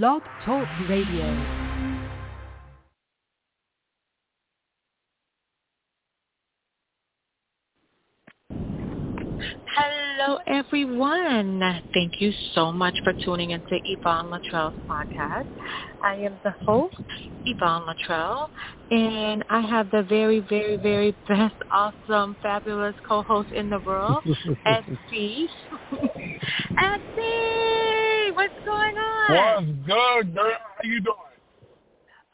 Blog Talk Radio. Hello, everyone. Thank you so much for tuning into Yvonne Latrell's podcast. I am the host, Yvonne Latrell, and I have the very, very, very best, awesome, fabulous co-host in the world, SC. SC, what's going on? What's good, girl? How you doing?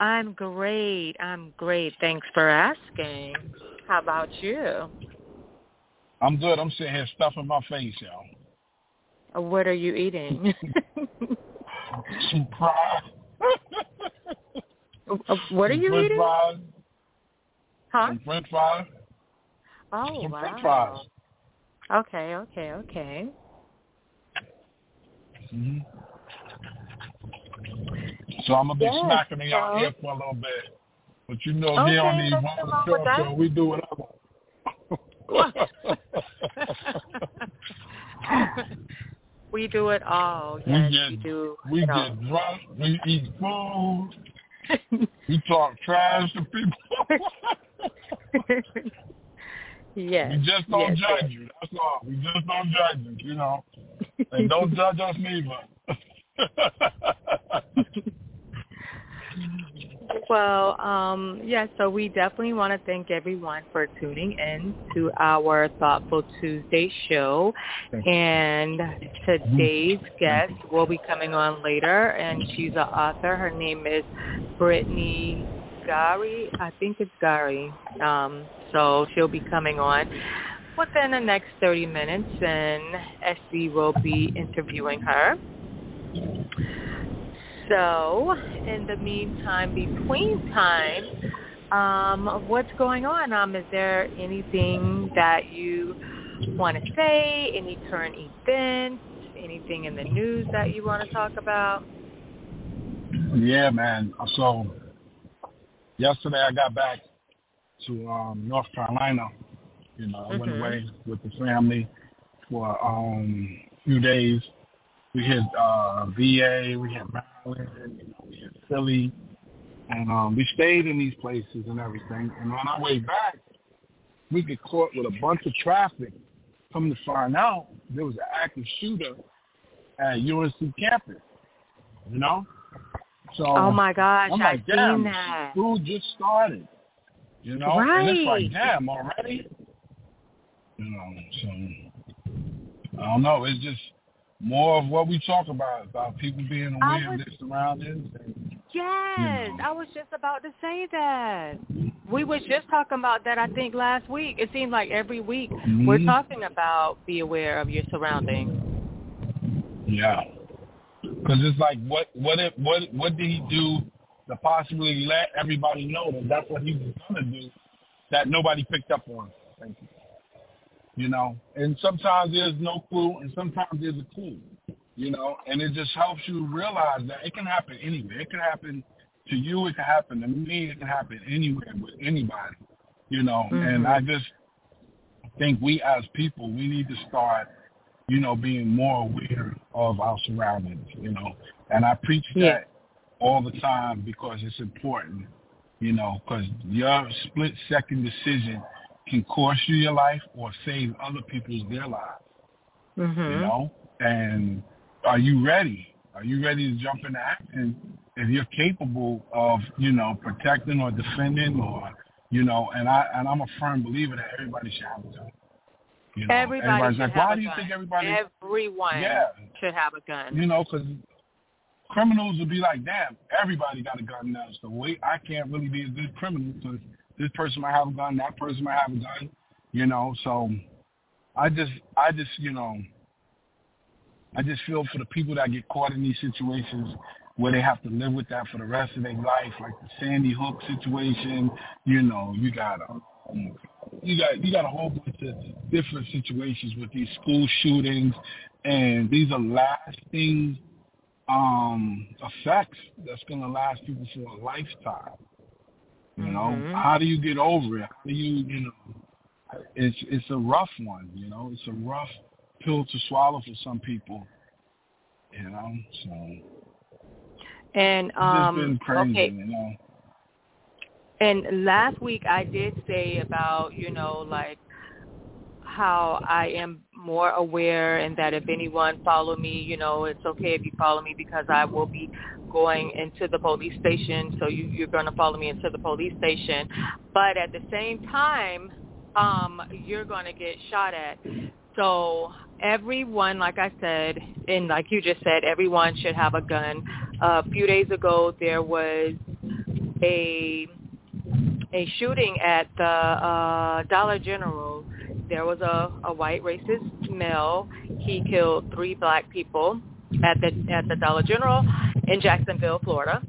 I'm great. I'm great. Thanks for asking. How about you? I'm good. I'm sitting here stuffing my face, y'all. What are you eating? Some fries. Uh, what are Some you French eating? Fries. Huh? Some French fries. Oh, Some wow. French fries. Okay, okay, okay. Hmm So I'm gonna be Yes, smacking in y'all so- ear for a little bit. But you know, Okay, here on the nothing Yvonne wrong with Show, so we do whatever. we do it all. We Yes, get- we do. we it all. get drunk. We eat food. We talk trash to people. yes. We just don't yes, judge you. That's all. We just don't judge you, you know. And don't judge us neither. Well, um, yeah, so we definitely want to thank everyone for tuning in to our Thoughtful Tuesday show. And today's guest will be coming on later, and she's an author. Her name is Brittney Guary. I think it's Guary. Um, so she'll be coming on within the next 30 minutes, and SC will be interviewing her. So, in the meantime, between time, um, what's going on? Um, is there anything that you want to say? Any current events? Anything in the news that you want to talk about? yeah, man. So yesterday I got back to um North Carolina. You know, I went Mhm. away with the family for um a few days. We hit uh VA, we hit Maryland, you know, we hit Philly. And um we stayed in these places and everything. And on our way back we get caught with a bunch of traffic. Come to find out there was an active shooter at UNC campus. You know? So Oh my gosh, I'm I've damn, seen that. school just started. You know? And it's like, damn, already? You know, so I don't know. It's just more of what we talk about, about people being aware was- of their surroundings. And, Yes, You know. I was just about to say that. We was just talking about that, I think, last week. It seems like every week we're Mhm. talking about be aware of your surroundings. yeah. Because it's like, what, what, if, what, what did he do to possibly let everybody know that that's what he was going to do that nobody picked up on? Thank you. You know, and sometimes there's no clue, and sometimes there's a clue. You know, and it just helps you realize that it can happen anywhere. It can happen to you. It can happen to me. It can happen anywhere with anybody. You know, and Mhm. I just think we as people we need to start, you know, being more aware of our surroundings. You know, and I preach Yeah. that all the time because it's important. You know, because your split second decision can cost you your life or save other people's their lives. Mm-hmm. You know, and are you ready? Are you ready to jump into action if you're capable of, you know, protecting or defending or, you know, and I and I'm a firm believer that everybody should have a gun. You know, Everybody everybody's should like, have why a do you gun. think everybody? Everyone Yeah. should have a gun. You know, because criminals would be like, damn, everybody got a gun now. So wait, I can't really be a good criminal because this person might have a gun, that person might have a gun. You know, so I just, I just, you know, I just feel for the people that get caught in these situations where they have to live with that for the rest of their life, like the Sandy Hook situation. You know, you got um, you got you got a whole bunch of different situations with these school shootings, and these are lasting um effects that's going to last people for a lifetime. You know, Mhm. how do you get over it? How do you, you know, it's it's a rough one. You know, it's a rough pill to swallow for some people. You know, so And um, crazy, okay. you know. And last week I did say about you know like how I am more aware and that if anyone follow me, you know, it's okay if you follow me because I will be going into the police station. So you, you're going to follow me into the police station. But at the same time, um, you're going to get shot at. So everyone, like I said, and like you just said, everyone should have a gun. A few days ago, there was a a shooting at the uh, Dollar General there was a, a white racist male. He killed three black people at the at the Dollar General in Jacksonville, Florida.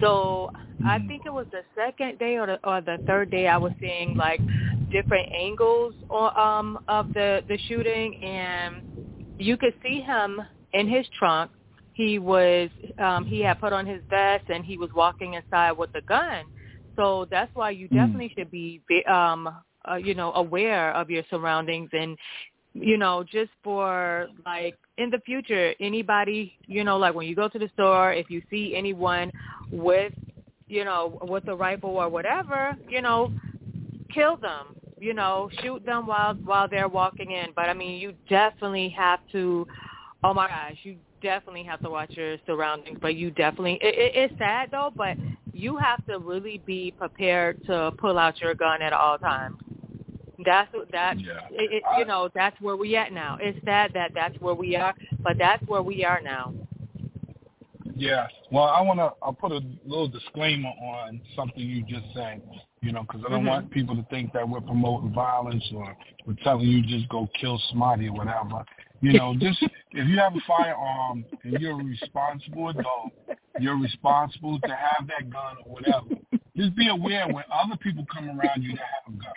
So I think it was the second day or the, or the third day I was seeing like different angles or, um, of the the shooting, and you could see him in his trunk. He was um, he had put on his vest and he was walking inside with a gun. So that's why you definitely should be um, uh, you know aware of your surroundings and you know just for like in the future anybody you know like when you go to the store if you see anyone with you know with a rifle or whatever you know kill them you know shoot them while while they're walking in. But i mean you definitely have to oh my gosh you definitely have to watch your surroundings but you definitely it, it, it's sad though but you have to really be prepared to pull out your gun at all times that's that. Yeah. It, it, you know, that's where we at now. It's sad that that's where we are, but that's where we are now. Yeah. Well, I want to. I'll put a little disclaimer on something you just said. You know, because I don't mm-hmm. want people to think that we're promoting violence or we're telling you just go kill somebody or whatever. You know, just if you have a firearm and you're a responsible adult, you're responsible to have that gun or whatever. Just be aware when other people come around you that have a gun.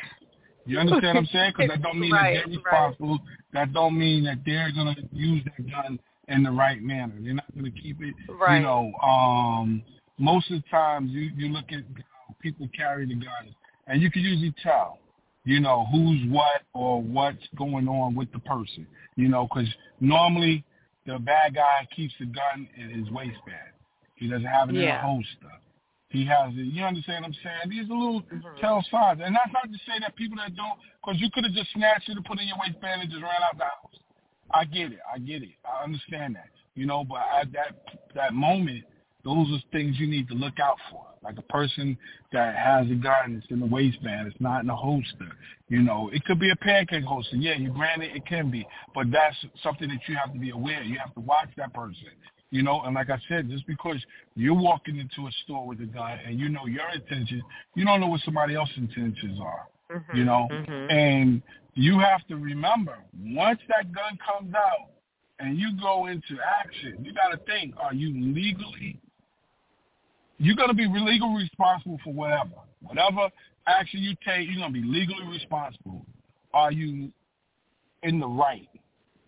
You understand what I'm saying? Because that don't mean right, that they're responsible. Right. That don't mean that they're gonna use that gun in the right manner. They're not gonna keep it. Right. You know, um, most of the times you you look at how people carry the guns, and you can usually tell. You know who's what or what's going on with the person. You know, because normally the bad guy keeps the gun in his waistband. He doesn't have it yeah. in a holster. He has it. You understand what I'm saying? These are little mm-hmm. tell signs. And that's not to say that people that don't, because you could have just snatched it and put it in your waistband and just ran out the house. I get it. I get it. I understand that. You know, but at that that moment, those are things you need to look out for. Like a person that has a gun that's in the waistband, it's not in a holster. You know, it could be a pancake holster. Yeah, you granted it can be, but that's something that you have to be aware. You have to watch that person. You know, and like I said, just because you're walking into a store with a gun and you know your intentions, you don't know what somebody else's intentions are. Mm-hmm, you know, mm-hmm. and you have to remember once that gun comes out and you go into action, you got to think: Are you legally? You're going to be legally responsible for whatever, whatever action you take. You're going to be legally responsible. Are you in the right?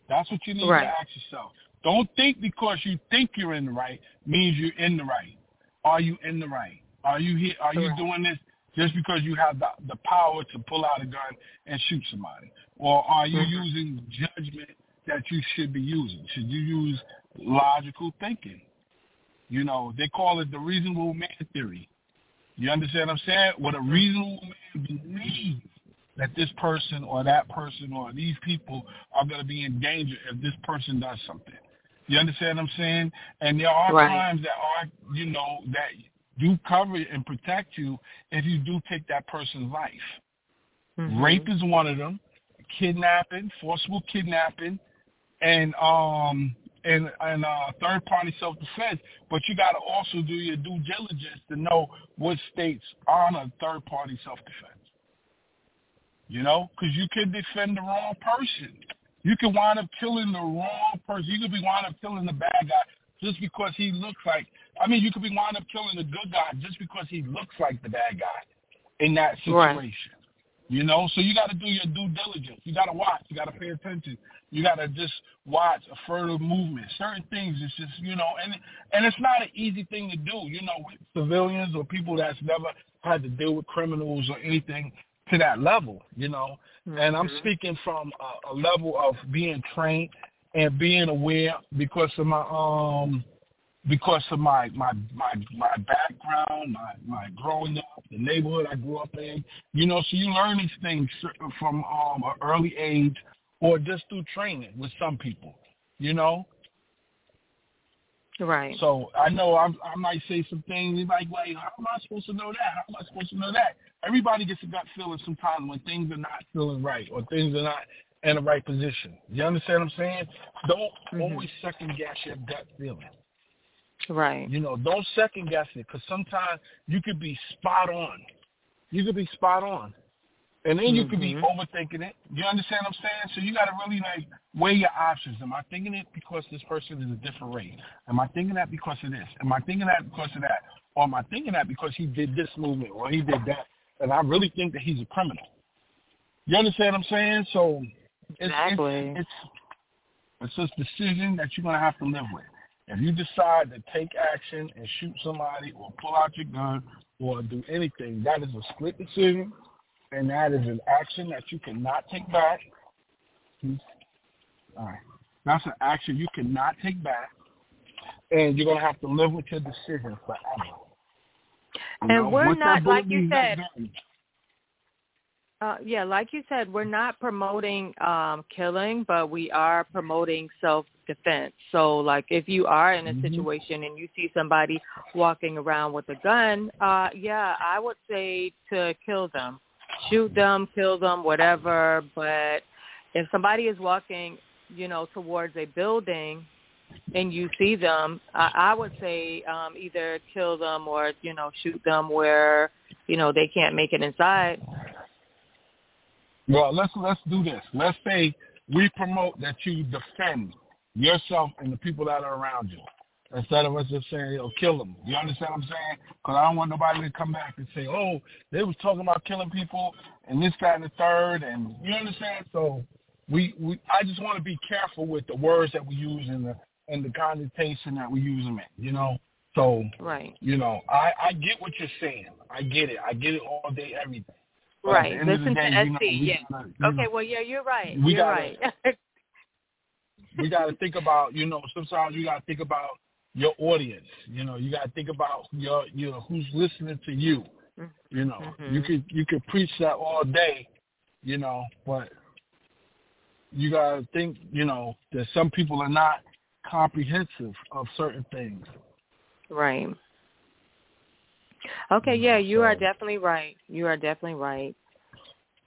That's what you need right. to ask yourself. Don't think because you think you're in the right means you're in the right. Are you in the right? Are you here? Are you doing this just because you have the, the power to pull out a gun and shoot somebody? Or are you mm-hmm. using judgment that you should be using? Should you use logical thinking? You know, they call it the reasonable man theory. You understand what I'm saying? What a reasonable man believes that this person or that person or these people are going to be in danger if this person does something. You understand what I'm saying? And there are right. times that are, you know, that do cover and protect you if you do take that person's life. Mm-hmm. Rape is one of them. Kidnapping, forcible kidnapping, and um and and uh, third party self defense. But you got to also do your due diligence to know what states honor third party self defense. You know, because you could defend the wrong person. You can wind up killing the wrong person. You could be wind up killing the bad guy just because he looks like. I mean, you could be wind up killing the good guy just because he looks like the bad guy in that situation. Right. You know, so you got to do your due diligence. You got to watch. You got to pay attention. You got to just watch a further movement. Certain things, it's just you know, and and it's not an easy thing to do. You know, with civilians or people that's never had to deal with criminals or anything to that level. You know, and I'm Mm-hmm. speaking from a, a level of being trained and being aware because of my um because of my my my my background, my my growing up, the neighborhood I grew up in. You know, so you learn these things from um an early age, or just through training with some people. You know. Right. So I know I, I might say some things like, "Wait, how am I supposed to know that? How am I supposed to know that?" Everybody gets a gut feeling sometimes when things are not feeling right or things are not in the right position. You understand what I'm saying? Don't mm-hmm. always second guess your gut feeling. Right. You know, don't second guess it because sometimes you could be spot on. You could be spot on. And then you mm-hmm. could be mm-hmm. overthinking it. You understand what I'm saying? So you got to really like weigh your options. Am I thinking it because this person is a different race? Am I thinking that because of this? Am I thinking that because of that? Or am I thinking that because he did this movement or he did that? And I really think that he's a criminal. You understand what I'm saying? So exactly. it's, it's, it's a decision that you're going to have to live with. If you decide to take action and shoot somebody or pull out your gun or do anything, that is a split decision, and that is an action that you cannot take back. All right. That's an action you cannot take back, and you're going to have to live with your decision forever. You and know, we're not, like you said, uh, yeah, like you said, we're not promoting um, killing, but we are promoting self-defense. So, like, if you are in a mm-hmm. situation and you see somebody walking around with a gun, uh, yeah, I would say to kill them, shoot them, kill them, whatever. But if somebody is walking, you know, towards a building and you see them, I, I would say um, either kill them or you know shoot them where you know they can't make it inside. Well, let's let's do this. Let's say we promote that you defend yourself and the people that are around you instead of us just saying, "Oh, kill them." You understand what I'm saying? Because I don't want nobody to come back and say, "Oh, they was talking about killing people and this, that, and the third, and you understand? So we, we I just want to be careful with the words that we use and the and the connotation that we use them in. You know. So right. You know, I I get what you're saying. I get it. I get it all day, every day. Right. Listen day, to SC. yeah. Gotta, okay. Well, yeah, you're right. We you're gotta, right. we got to think about, you know, sometimes you got to think about your audience. You know, you got to think about your, you know, who's listening to you. Mm-hmm. You know, mm-hmm. you could you could preach that all day, you know, but you got to think, you know, that some people are not comprehensive of certain things. Right. Okay, yeah, you are definitely right. You are definitely right.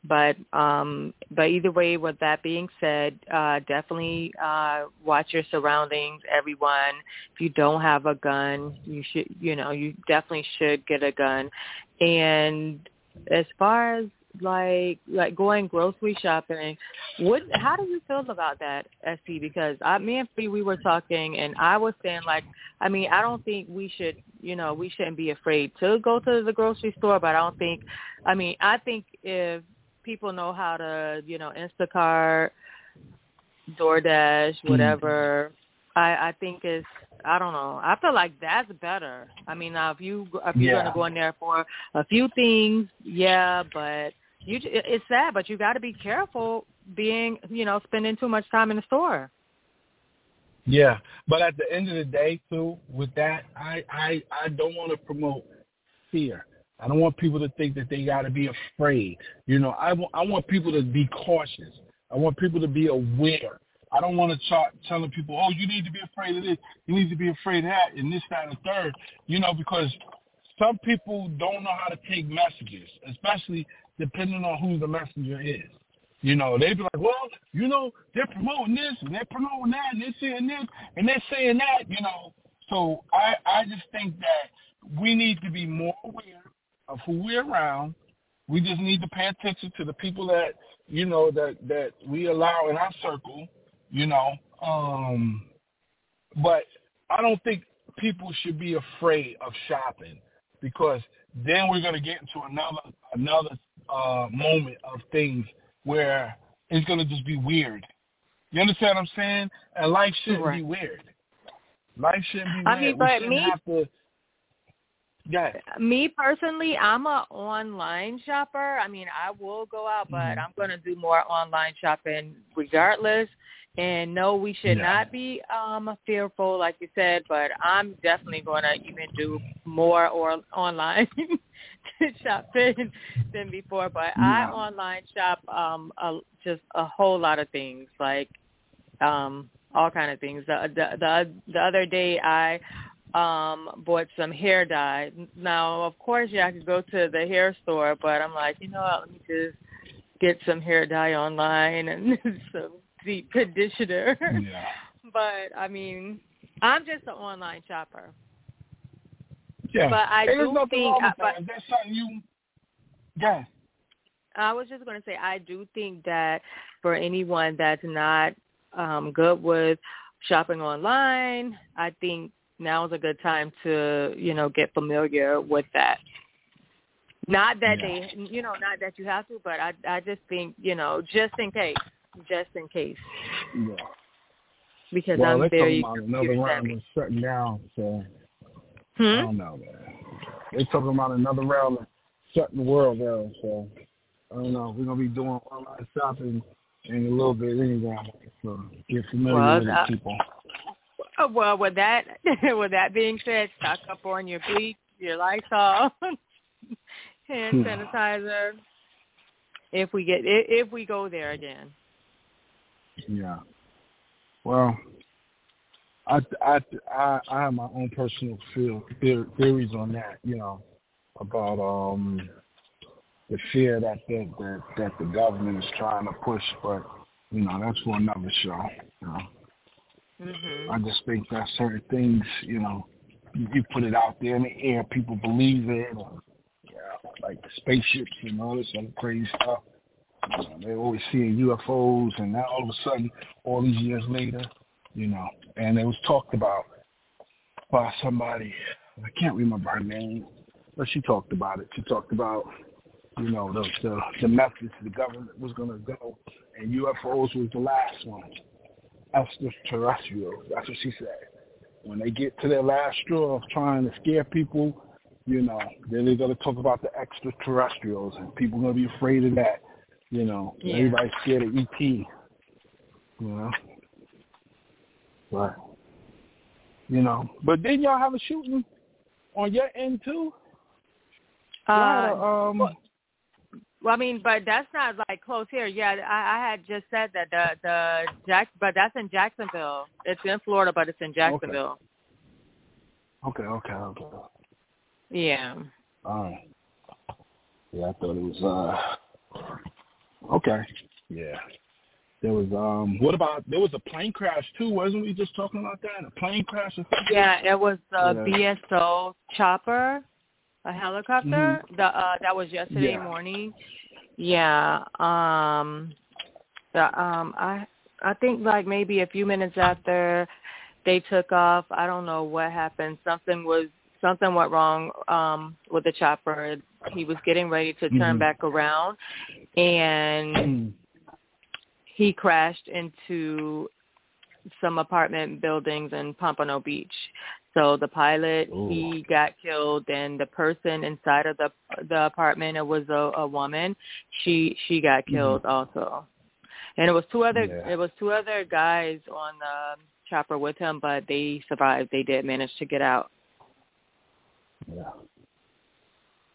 But um but either way with that being said, uh definitely uh watch your surroundings, everyone. If you don't have a gun, you should you know, you definitely should get a gun. And as far as like like going grocery shopping. What how do you feel about that, SC? Because I me and Free we were talking and I was saying like I mean, I don't think we should you know, we shouldn't be afraid to go to the grocery store, but I don't think I mean, I think if people know how to, you know, Instacart, DoorDash, whatever, mm-hmm. I I think it's I don't know. I feel like that's better. I mean, now if you if you're yeah. gonna go in there for a few things, yeah, but you it's sad, but you got to be careful being, you know, spending too much time in the store. Yeah, but at the end of the day, too, with that, I I I don't want to promote fear. I don't want people to think that they got to be afraid. You know, I want I want people to be cautious. I want people to be aware. I don't want to start telling people, oh, you need to be afraid of this, you need to be afraid of that, and this, that, and the third. You know, because some people don't know how to take messages, especially depending on who the messenger is. You know, they'd be like, well, you know, they're promoting this and they're promoting that and they're saying this and they're saying that, you know. So I, I just think that we need to be more aware of who we're around. We just need to pay attention to the people that, you know, that, that we allow in our circle, you know. Um, but I don't think people should be afraid of shopping because then we're going to get into another another uh, moment of things where it's going to just be weird. You understand what I'm saying? And life shouldn't right. be weird. Life shouldn't be I weird. Mean, but me. Yeah. Me personally, I'm a online shopper. I mean, I will go out, but mm-hmm. I'm going to do more online shopping regardless. And no, we should Yeah. not be um fearful, like you said. But I'm definitely going to even do more or online shopping than before. But I online shop um a, just a whole lot of things, like um all kind of things. The the the, the other day I um bought some hair dye. Now, of course, yeah, I could go to the hair store, but I'm like, you know what? Let me just get some hair dye online and some deep conditioner. Yeah. but I mean, I'm just an online shopper. Yeah. But I and do think- with but- that. That's something you. Yeah. I was just going to say I do think that for anyone that's not um good with shopping online, I think now is a good time to, you know, get familiar with that. Not that Yeah. they, you know, not that you have to, but I I just think, you know, just in case, just in case Yeah. because well, I'm very another round of shutting down, so I Hmm? don't know, man. They're talking about another round of shutting the world down, so I don't know. We're gonna be doing online shopping in a little bit anyway, so get familiar Well, with uh, people. Oh, well, with that with that being said, stock up on your bleach, your Lysol, hand Hmm. sanitizer. If we get if we go there again. Yeah. Well, I I I, I have my own personal feel, theor- theories on that. You know, about um the fear that the, that that the government is trying to push, but you know that's for another show. You know, Mhm. I just think that certain things, you know, you, you put it out there in the air, people believe it, or, yeah, like the spaceships and all this other crazy stuff. You know, they're always seeing UFOs, and now all of a sudden, all these years later, you know, and it was talked about by somebody. I can't remember her name, but she talked about it. She talked about, you know, the the, the methods the government was going to go, and UFOs was the last one. Extraterrestrials. That's what she said. When they get to their last straw of trying to scare people, you know, then they're going to talk about the extraterrestrials, and people are going to be afraid of that. You know, Yeah. everybody's scared of ET. You know, but you know, but then y'all have a shooting on your end too. Y'all had a, Uh, um, well, I mean, but that's not like close here. Yeah, I, I had just said that the the Jack, but that's in Jacksonville. It's in Florida, but it's in Jacksonville. okay, okay, okay. Yeah. All right. Yeah, I thought it was uh okay. Yeah. There was um what about there was a plane crash too, wasn't we just talking about that? A plane crash or something? Yeah, it was a Yeah. BSO chopper, a helicopter. The uh that was yesterday Yeah. morning. Yeah. Um the um I I think like maybe a few minutes after they took off, I don't know what happened. Something was something went wrong um with the chopper. He was getting ready to turn Mhm. back around and he crashed into some apartment buildings in Pompano Beach. So the pilot Ooh. he got killed, and the person inside of the the apartment it was a, a woman. She she got killed also, and it was two other Yeah. it was two other guys on the chopper with him, but they survived. They did manage to get out. Yeah.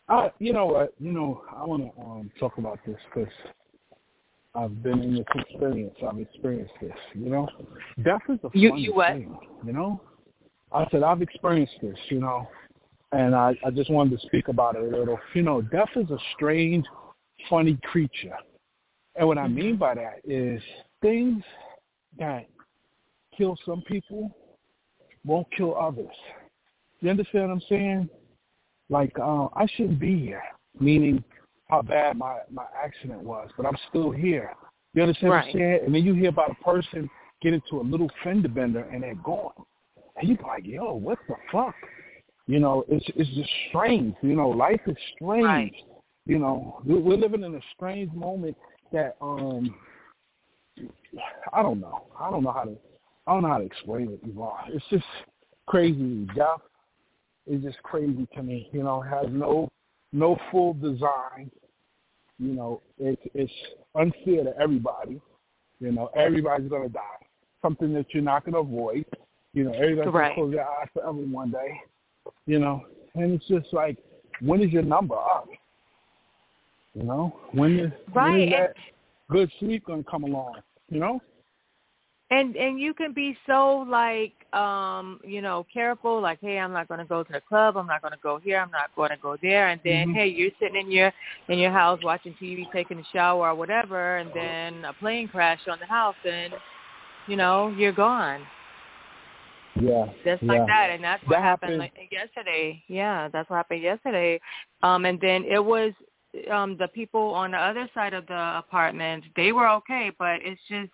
I, you know what? You know, I want to um, talk about this because I've been in this experience. I've experienced this. You know, death is a You- funny you what? thing. You know, I said I've experienced this. You know, and I, I just wanted to speak about it a little. You know, death is a strange, funny creature, and what I mean by that is things that kill some people won't kill others. You understand what I'm saying? Like, uh, I shouldn't be here, meaning how bad my, my accident was, but I'm still here. You understand what Right. I'm saying? And then you hear about a person get into a little fender bender and they're gone. And you're like, yo, what the fuck? You know, it's it's just strange. You know, life is strange. Right. You know, we're we're living in a strange moment that um I don't know. I don't know how to I don't know how to explain it, Yvonne. It's just crazy. Death is just crazy to me. You know, has no no full design. You know, it's it's unfair to everybody. You know, everybody's gonna die. something that you're not going to avoid. You know, everybody's right. going to close their eyes forever one day. You know, and it's just like, when is your number up? You know, when is, right. when is that good sleep to come along? You know? And and you can be so like um you know careful like hey i'm not going to go to the club i'm not going to go here i'm not going to go there. And then mm-hmm. hey you're sitting in your in your house watching tv taking a shower or whatever and then a plane crash on the house and you know you're gone. Yeah just yeah. like that and that's what that happened, happened like yesterday. Yeah that's what happened yesterday. Um and then it was um the people on the other side of the apartment they were okay but it's just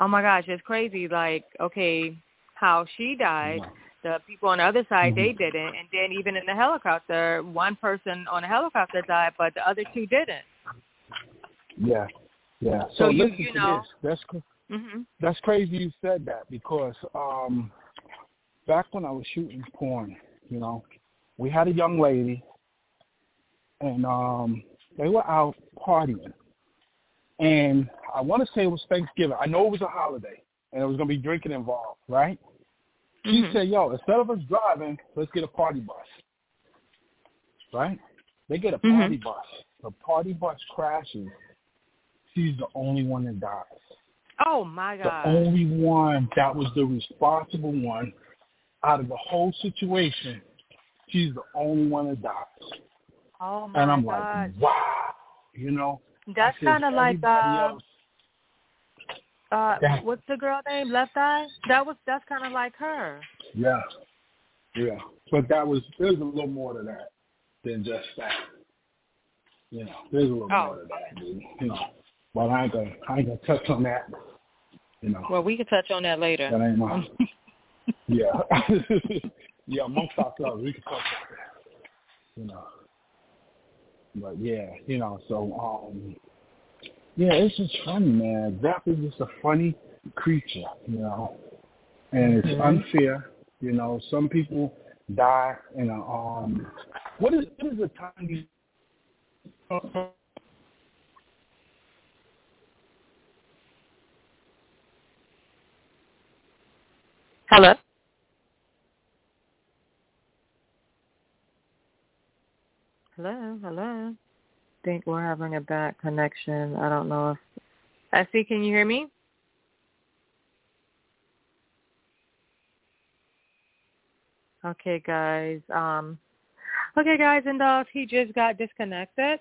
oh my gosh, it's crazy. Like, okay, how she died, the people on the other side mm-hmm. they didn't, and then even in the helicopter, one person on the helicopter died, but the other two didn't. Yeah, yeah. So, So, you listen you to know. this. That's Mhm. that's crazy you said that because um back when I was shooting porn, you know, we had a young lady and um they were out partying. And I want to say it was Thanksgiving. I know it was a holiday and it was going to be drinking involved, right? She Mhm. said, yo, instead of us driving, let's get a party bus. Right? They get a Mhm. party bus. The party bus crashes. She's the only one that dies. Oh my god! The only one that was the responsible one out of the whole situation. She's the only one that dies. oh my And I'm god. like, wow. You know? That's kind of like everybody uh, else- uh, That- what's the girl name? Left Eye. That was that's kind of like her. Yeah. Yeah. But that was there's a little more to that than just that. You know, there's a little Oh. more to that, dude. You know. But I ain't gonna I ain't gonna touch on that. You know. Well, we can touch on that later. that ain't my Yeah. yeah, amongst ourselves we can talk about that. You know. But yeah, you know, so um yeah, it's just funny, man. Zap is just a funny creature, you know. And it's Mhm. unfair, you know. Some people die in a um what is what is the time you Hello. Hello, hello. Think we're having a bad connection. I don't know if SC, can you hear me? Okay, guys. Um, okay, guys, and uh, he just got disconnected.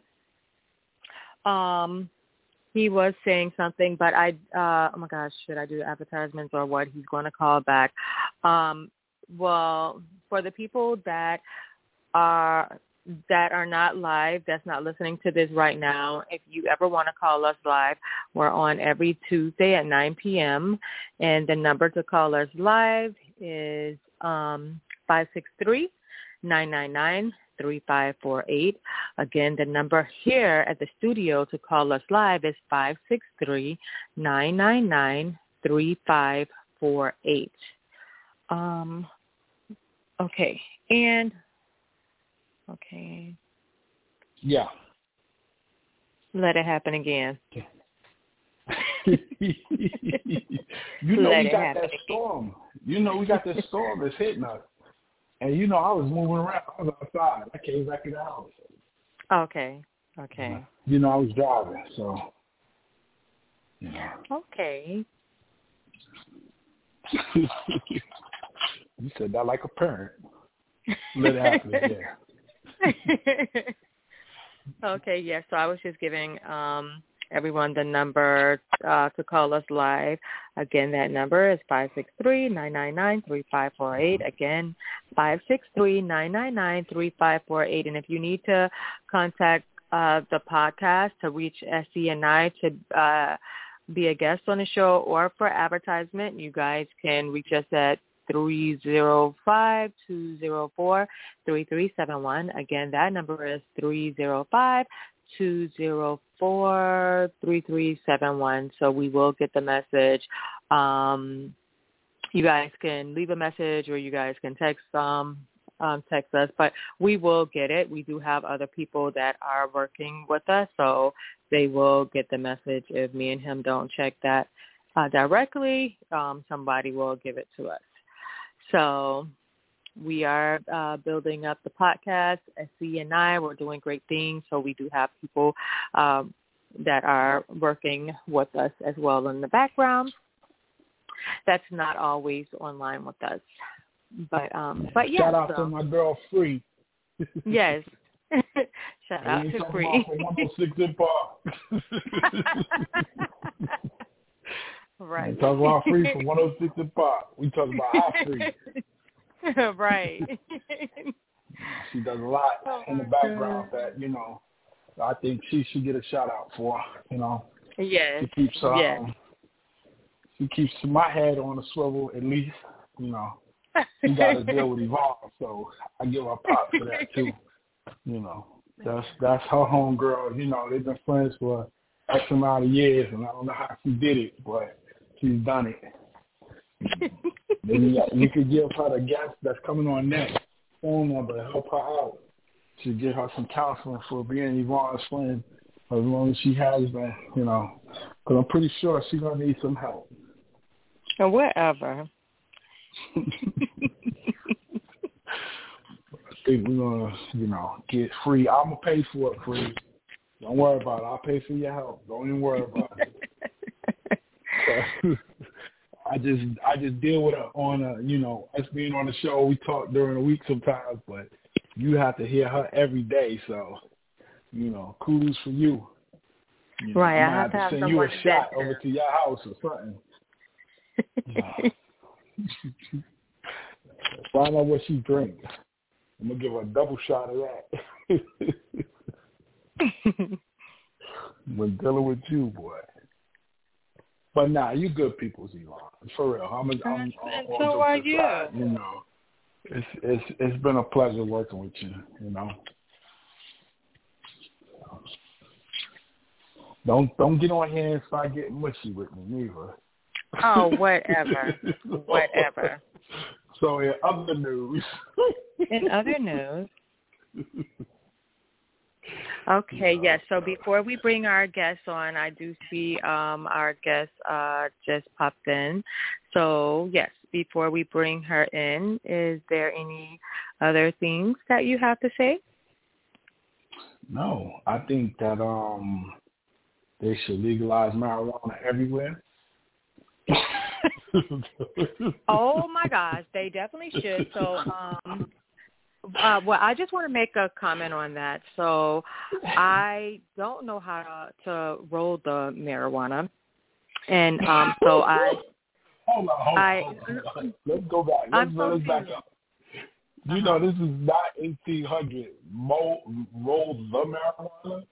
Um, he was saying something, but I, uh, oh my gosh, should I do advertisements or what? He's going to call back. Um, well, for the people that are that are not live, that's not listening to this right now, if you ever want to call us live, we're on every Tuesday at 9 p.m. And the number to call us live is um, 563-999-3548. Again, the number here at the studio to call us live is 563-999-3548. Um, okay, and okay, Yeah. let it happen again. you know Let we got that storm. You know we got this storm that's hitting us. And you know I was moving around. I was outside. I came back in the house. Okay, okay, uh, You know I was driving, so you know. okay. you said that like a parent. Let it happen again. okay, yes. so I was just giving um, everyone the number uh, to call us live. Again, that number is five six three nine nine nine three five four eight. Again, five six three nine nine nine three five four eight. And if you need to contact uh, the podcast to reach SC and I to uh, be a guest on the show or for advertisement, you guys can reach us at 305-204-3371. Again, that number is 305-204-3371. So we will get the message. Um, you guys can leave a message or you guys can text um, um, text us, but we will get it. We do have other people that are working with us, so they will get the message if me and him don't check that uh, directly, um, somebody will give it to us. So we are uh, building up the podcast. SC and I, we're doing great things. So we do have people um, that are working with us as well in the background. That's not always online with us. But um but yeah. Shout out so. to my girl Free. yes. Shout out to Free. 106 & Park. right. We talk about Free from 106 & Park. We talk about our Free. right. she does a lot oh, in the background God. that, you know, I think she should get a shout out for, you know. Yes. She keeps um, yes. she keeps my head on a swivel at least, you know. She got to deal with Yvonne, so I give her props for that too. You know, that's that's her home girl. You know, they've been friends for X amount of years, and I don't know how she did it, but she's done it. you, you could give her the guest that's coming on next phone number, help her out to get her some counseling for being Yvonne's friend as long as she has been, you know, because I'm pretty sure she's going to need some help. Or whatever. I think we're going to, you know, get free. I'm going to pay for it free. Don't worry about it. I'll pay for your help. Don't even worry about it. I just I just deal with it on a you know us being on the show. We talk during the week sometimes, but you have to hear her every day. So you know, kudos for you. you know, right, I, have, have to send you a shot over to your house or something. Find out what she drinks. I'm gonna give her a double shot of that. when dealing with you, boy. But nah, you good people, Elon. For real. I'm, I'm, I'm, and I'm so are you. Side, you know, it's it's it's been a pleasure working with you. You know. Don't don't get on here and start getting mushy with me neither. Oh, whatever. whatever. So in other news. in other news. Okay, yes. So before we bring our guests on, I do see um, our guest uh, just popped in. So yes, before we bring her in, is there any other things that you have to say? No, I think that um, they should legalize marijuana everywhere. oh my gosh, they definitely should. So um, uh, well, I just want to make a comment on that. So I don't know how to, to roll the marijuana, and um, so I. Hold on, hold on, I, hold on. Let's go back. Let's, I'm let's back up. You uh-huh. know, this is not 1800. Mo, roll the marijuana.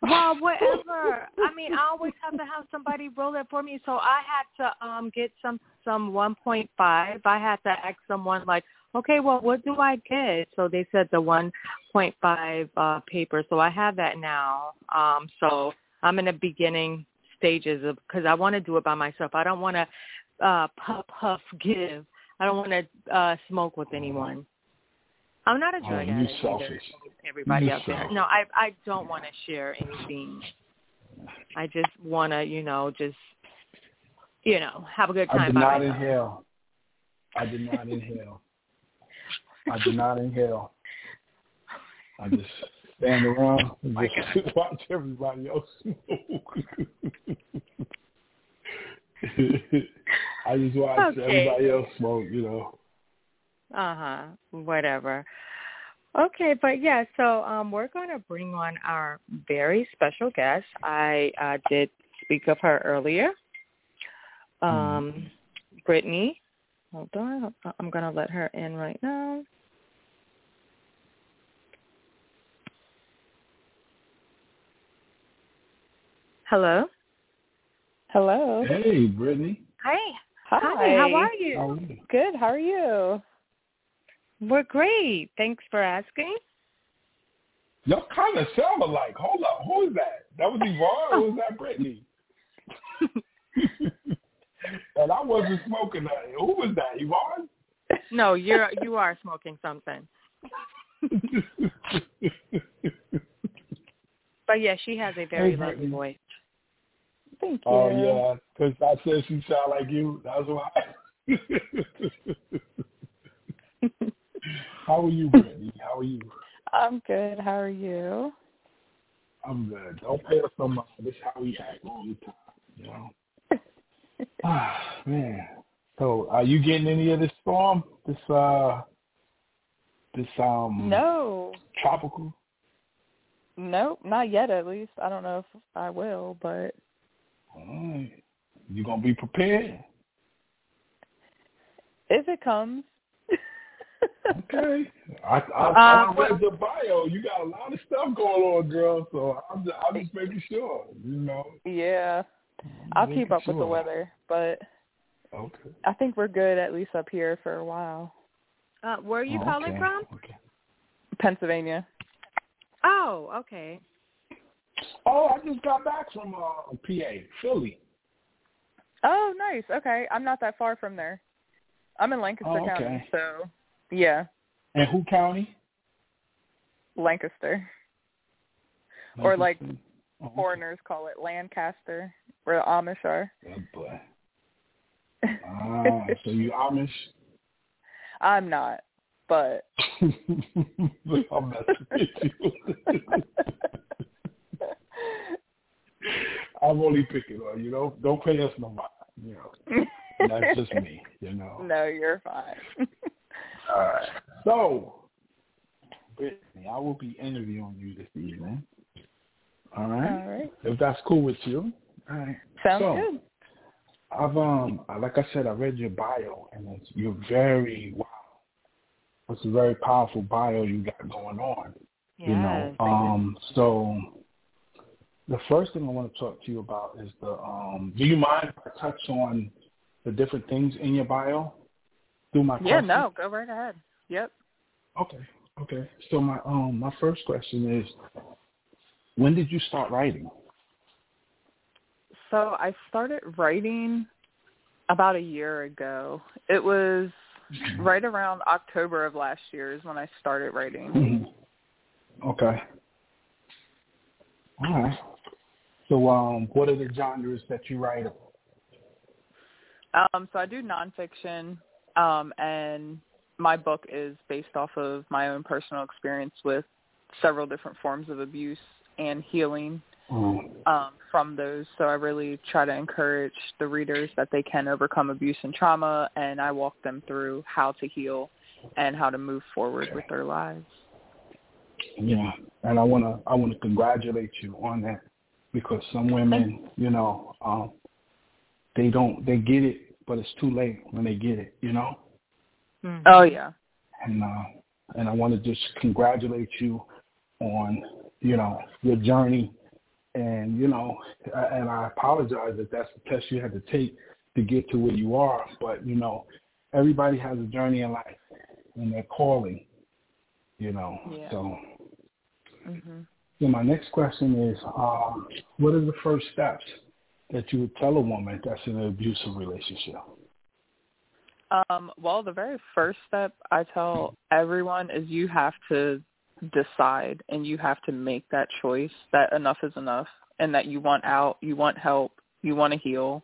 Well, whatever. I mean, I always have to have somebody roll it for me. So I had to um get some some 1.5. I had to ask someone like, okay, well, what do I get? So they said the 1.5 uh, paper. So I have that now. Um, so I'm in the beginning stages of because I want to do it by myself. I don't want to uh, puff puff give. I don't want to uh, smoke with anyone. I'm not a Oh, drug you addict selfish. either. Everybody You out there. No, I I don't want to share anything. I just want to, you know, just you know, have a good time. I did by not myself. inhale. I did not inhale. I did not inhale. I just stand around and just watch everybody else smoke. I just watch Okay. everybody else smoke, you know. Uh huh. Whatever. Okay, but yeah, so um, we're going to bring on our very special guest. I uh, did speak of her earlier. Um, Brittney. Hold on. I'm going to let her in right now. Hello. Hello. Hey, Brittney. Hi. Hi. Hi. How are you? How are you? Good. How are you? We're great. Thanks for asking. Y'all kind of sound alike. Hold up. Who is that? That was Yvonne or was that Brittney? and I wasn't smoking that. Who was that? Yvonne? No, you're you are smoking something. But yeah, she has a very Hey, lovely voice. Thank you. Oh yeah, because I said she sound like you. That's why. How are you, Brittney? How are you? I'm good. How are you? I'm good. Don't pay us no mind. This is how we act all the time, you know. ah, man. So, are you getting any of this storm? This uh, this um. No. Tropical. Nope, not yet. At least I don't know if I will, but. All right. You gonna be prepared? If it comes. okay. I I, Uh, I read your bio. You got a lot of stuff going on, girl. So I'm just, I'm just making sure. You know. Yeah, I'll Making keep up with the weather, but Okay. I think we're good at least up here for a while. Uh, where are you Oh, calling okay. from? Okay. Pennsylvania. Oh, okay. Oh, I just got back from uh, PA, Philly. Oh, nice. Okay, I'm not that far from there. I'm in Lancaster Oh, okay. County, so yeah, And who county? Lancaster. Or like Lancaster? Oh, okay. Foreigners call it Lancaster, where the Amish are. Oh, boy. Ah, so you Amish? I'm not, but I'm messing with you. I'm only picking on you. Know, don't pay us no mind. You know, that's just me. You know. No, you're fine. All right. So, Brittney, I will be interviewing you this evening. All right. All right. If that's cool with you. All right. Sounds So, good. I've um, like I said, I read your bio, and it's, you're very wow. It's a very powerful bio you got going on. Yes. You know, um, so the first thing I want to talk to you about is the. Um, do you mind if I touch on the different things in your bio? Through my Yeah, question? no, go right ahead. Yep. Okay. Okay. So my um my first question is, when did you start writing? So I started writing about a year ago. It was right around October of last year is when I started writing. Mhm. Okay. All right. So um, what are the genres that you write? Um, so I do nonfiction, um, and my book is based off of my own personal experience with several different forms of abuse and healing Um, um, from those. So I really try to encourage the readers that they can overcome abuse and trauma, and I walk them through how to heal and how to move forward with their lives. yeah, and I wanna I wanna congratulate you on that because some women, you know, um, they don't they get it, but it's too late when they get it, you know. Mhm. Oh yeah. and uh, and I want to just congratulate you on you know your journey, and you know, and I apologize if that's the test you had to take to get to where you are, but you know, everybody has a journey in life and their calling, you know. Yeah. So, hmm so my next question is, um, what are the first steps that you would tell a woman that's in an abusive relationship? Um, well, the very first step I tell everyone is you have to decide and you have to make that choice that enough is enough and that you want out, you want help, you want to heal.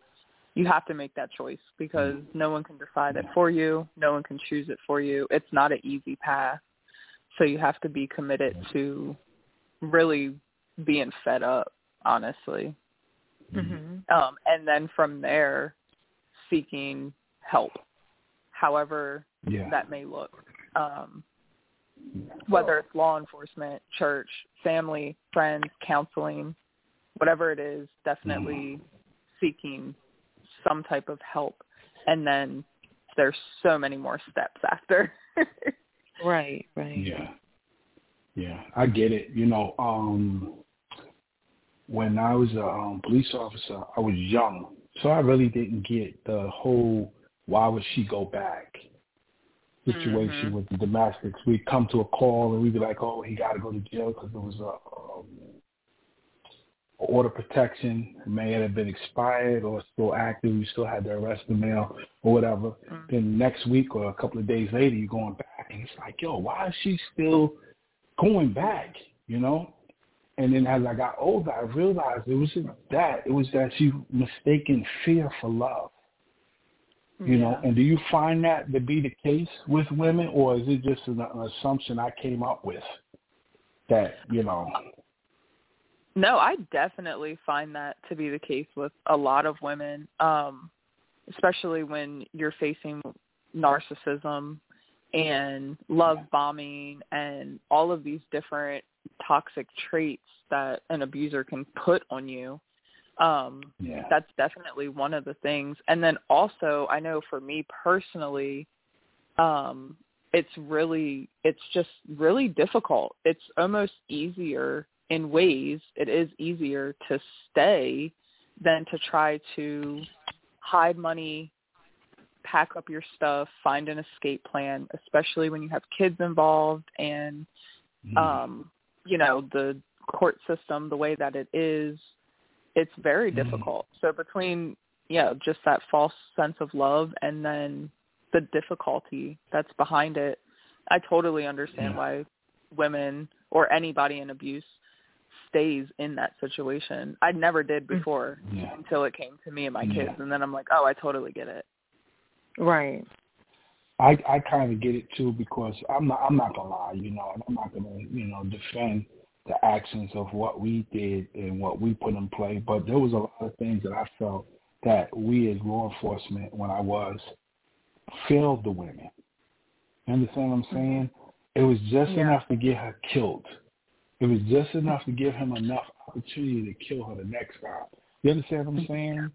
You have to make that choice because no one can decide it for you. No one can choose it for you. It's not an easy path. So you have to be committed to really being fed up, honestly. Mhm. Um, and then from there, seeking help, however Yeah. that may look. Um, whether it's law enforcement, church, family, friends, counseling, whatever it is, definitely seeking some type of help. And then there's so many more steps after. Right, right. Yeah. Yeah, I get it. You know, um when I was a um, police officer, I was young, so I really didn't get the whole why would she go back situation Mhm. with the domestics. We'd come to a call and we'd be like, oh, he got to go to jail because there was a um, order protection It may have been expired or still active. You still had to arrest the male or whatever. Mhm. Then next week or a couple of days later, you're going back, and it's like, yo, why is she still going back? You know. And then as I got older, I realized it wasn't that. It was that she mistaken fear for love. You yeah. know, and do you find that to be the case with women, or is it just an, an assumption I came up with that you know? No, I definitely find that to be the case with a lot of women, um, especially when you're facing narcissism and love bombing and all of these different toxic traits that an abuser can put on you. Um yeah. that's definitely one of the things. And then also i know for me personally um it's really it's just really difficult. It's almost easier in ways it is easier to stay than to try to hide money pack up your stuff find an escape plan especially when you have kids involved and mm. um you know the court system the way that it is it's very mm difficult so between you know just that false sense of love and then the difficulty that's behind it i totally understand yeah. why women or anybody in abuse stays in that situation i never did mm. before yeah. until it came to me and my kids yeah. and then i'm like oh i totally get it right I I kind of get it too because I'm not I'm not gonna lie, you know, and I'm not gonna you know defend the actions of what we did and what we put in play, but there was a lot of things that I felt that we as law enforcement, when I was, failed the women. You understand what I'm mm-hmm. saying? It was just yeah. enough to get her killed. It was just enough to give him enough opportunity to kill her the next time. You understand what I'm mm-hmm. saying?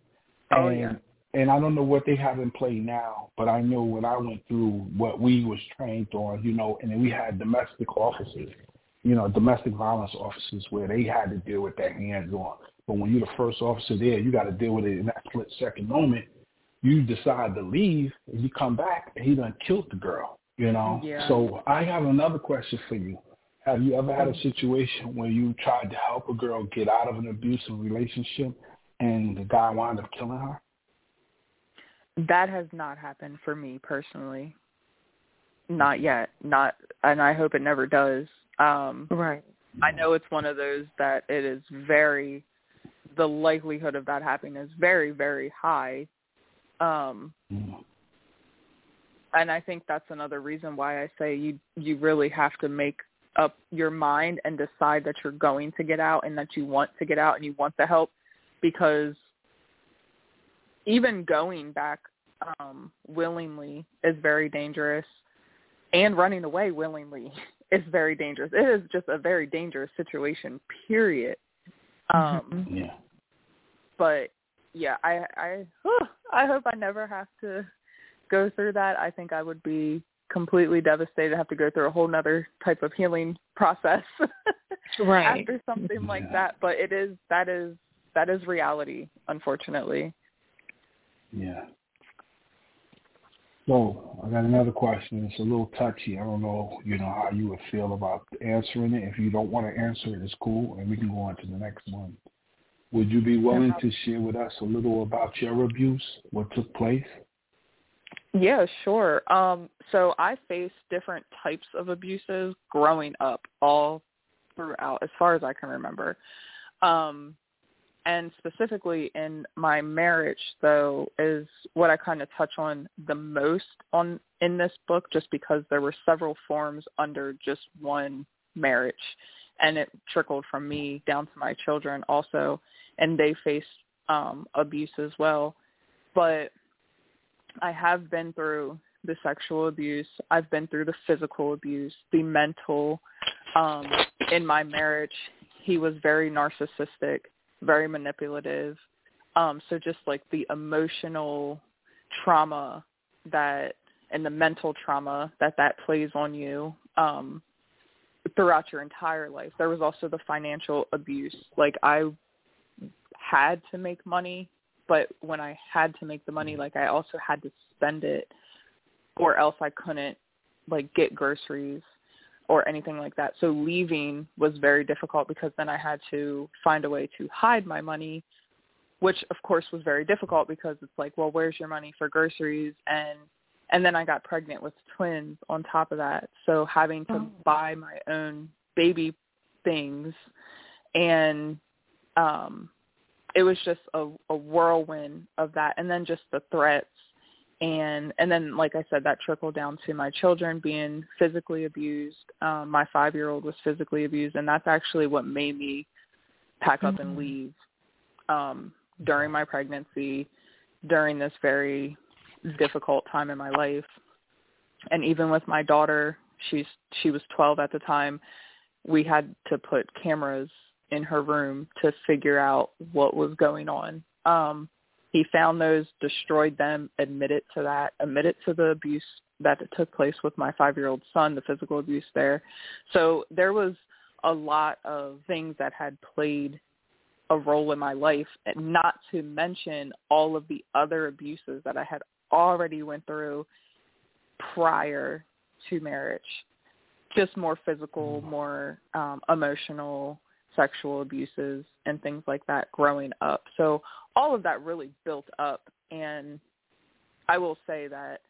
Oh and yeah and I don't know what they have in play now, but I know when I went through what we was trained on, you know, and then we had domestic officers, you know, domestic violence officers where they had to deal with that hands on. But when you're the first officer there, you got to deal with it in that split second moment. You decide to leave, and you come back, and he done killed the girl. You know. Yeah. So I have another question for you. Have you ever had a situation where you tried to help a girl get out of an abusive relationship, and the guy wound up killing her? That has not happened for me personally. Not yet. Not and I hope it never does. Um right. I know it's one of those that it is very the likelihood of that happening is very very high. Um and I think that's another reason why I say you you really have to make up your mind and decide that you're going to get out and that you want to get out and you want the help because even going back um, willingly is very dangerous, and running away willingly is very dangerous. It is just a very dangerous situation. Period. Um, mm-hmm. yeah. But yeah, I I I hope I never have to go through that. I think I would be completely devastated to have to go through a whole nother type of healing process right. after something like that. But it is that is that is reality, unfortunately. Yeah. So I got another question. It's a little touchy. I don't know, you know, how you would feel about answering it. If you don't want to answer it, it's cool, and we can go on to the next one. Would you be willing to share with us a little about your abuse, what took place? Yeah, sure. Um, so I faced different types of abuses growing up, all throughout, as far as I can remember. Um, and specifically in my marriage though is what I kind of touch on the most on in this book just because there were several forms under just one marriage. And it trickled from me down to my children also and they faced um abuse as well. But I have been through the sexual abuse. I've been through the physical abuse the mental um in my marriage. He was very narcissistic very manipulative. Um, so just like the emotional trauma that and the mental trauma that that plays on you um, throughout your entire life. There was also the financial abuse. Like I had to make money, but when I had to make the money, like I also had to spend it or else I couldn't like get groceries or anything like that. So leaving was very difficult because then I had to find a way to hide my money, which of course was very difficult because it's like, well, where's your money for groceries and and then I got pregnant with twins on top of that. So having to oh. buy my own baby things and um it was just a, a whirlwind of that and then just the threats and and then like i said that trickled down to my children being physically abused. Um my five year old was physically abused and that's actually what made me pack up mm-hmm. and leave um during my pregnancy during this very difficult time in my life. And even with my daughter she's she was 12 at the time we had to put cameras in her room to figure out what was going on. Um he found those, destroyed them, admitted to that, admitted to the abuse that took place with my five-year-old son, the physical abuse there. So there was a lot of things that had played a role in my life, and not to mention all of the other abuses that I had already went through prior to marriage. Just more physical, more um, emotional, sexual abuses and things like that growing up. So all of that really built up and I will say that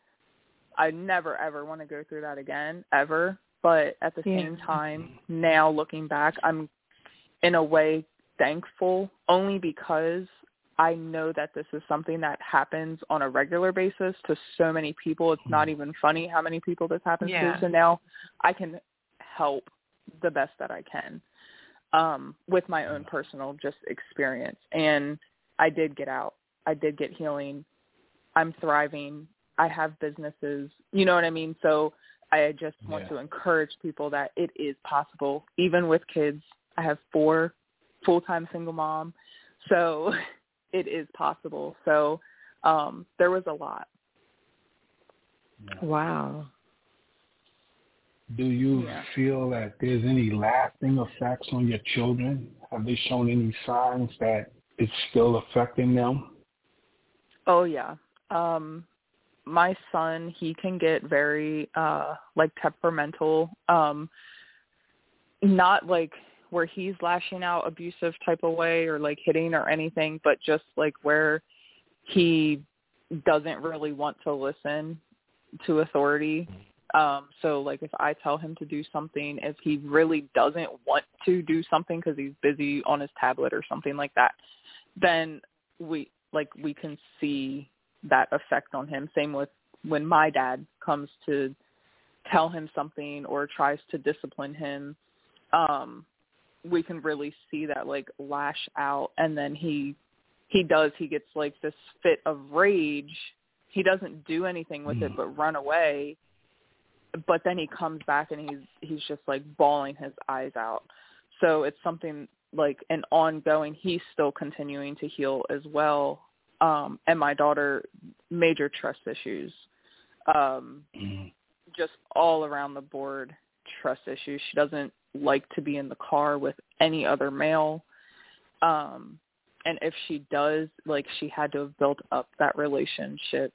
I never ever want to go through that again ever, but at the yeah. same time now looking back I'm in a way thankful only because I know that this is something that happens on a regular basis to so many people. It's not mm-hmm. even funny how many people this happens yeah. to. So now I can help the best that I can um, with my own personal just experience. And I did get out. I did get healing. I'm thriving. I have businesses. You know what I mean? So I just want yeah. to encourage people that it is possible, even with kids. I have four full-time single mom. So it is possible. So um, there was a lot. Wow do you yeah. feel that there's any lasting effects on your children? Have they shown any signs that it's still affecting them? Oh yeah. Um my son, he can get very uh like temperamental. Um not like where he's lashing out abusive type of way or like hitting or anything, but just like where he doesn't really want to listen to authority um, so like if I tell him to do something, if he really doesn't want to do something because he's busy on his tablet or something like that, then we like we can see that effect on him. Same with when my dad comes to tell him something or tries to discipline him, um, we can really see that like lash out and then he he does he gets like this fit of rage. He doesn't do anything with mm. it but run away but then he comes back and he's he's just like bawling his eyes out. So it's something like an ongoing. He's still continuing to heal as well. Um, and my daughter, major trust issues, um, mm-hmm. just all around the board trust issues. She doesn't like to be in the car with any other male. Um, and if she does, like she had to have built up that relationship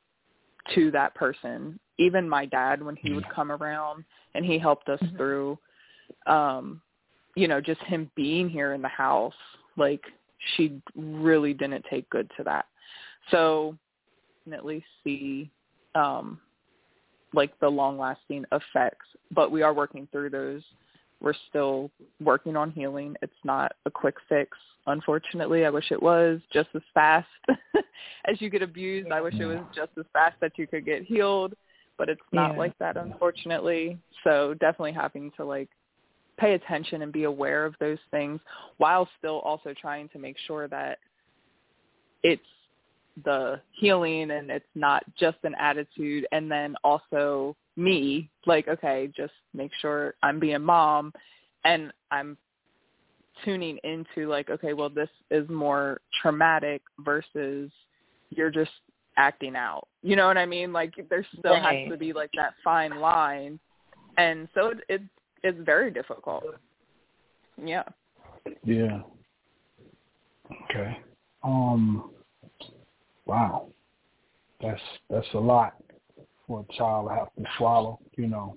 to that person. Even my dad, when he would mm. come around and he helped us mm-hmm. through, um, you know, just him being here in the house, like she really didn't take good to that. So at least see um like the long lasting effects. But we are working through those. We're still working on healing. It's not a quick fix unfortunately. I wish it was just as fast as you get abused. I wish it was just as fast that you could get healed, but it's not yeah. like that unfortunately. So definitely having to like pay attention and be aware of those things while still also trying to make sure that it's the healing and it's not just an attitude and then also me like okay just make sure I'm being mom and I'm tuning into like, okay, well, this is more traumatic versus you're just acting out. You know what I mean? Like there still right. has to be like that fine line, and so it, it it's very difficult. Yeah. Yeah. Okay. Um. Wow. That's that's a lot for a child to have to swallow. You know.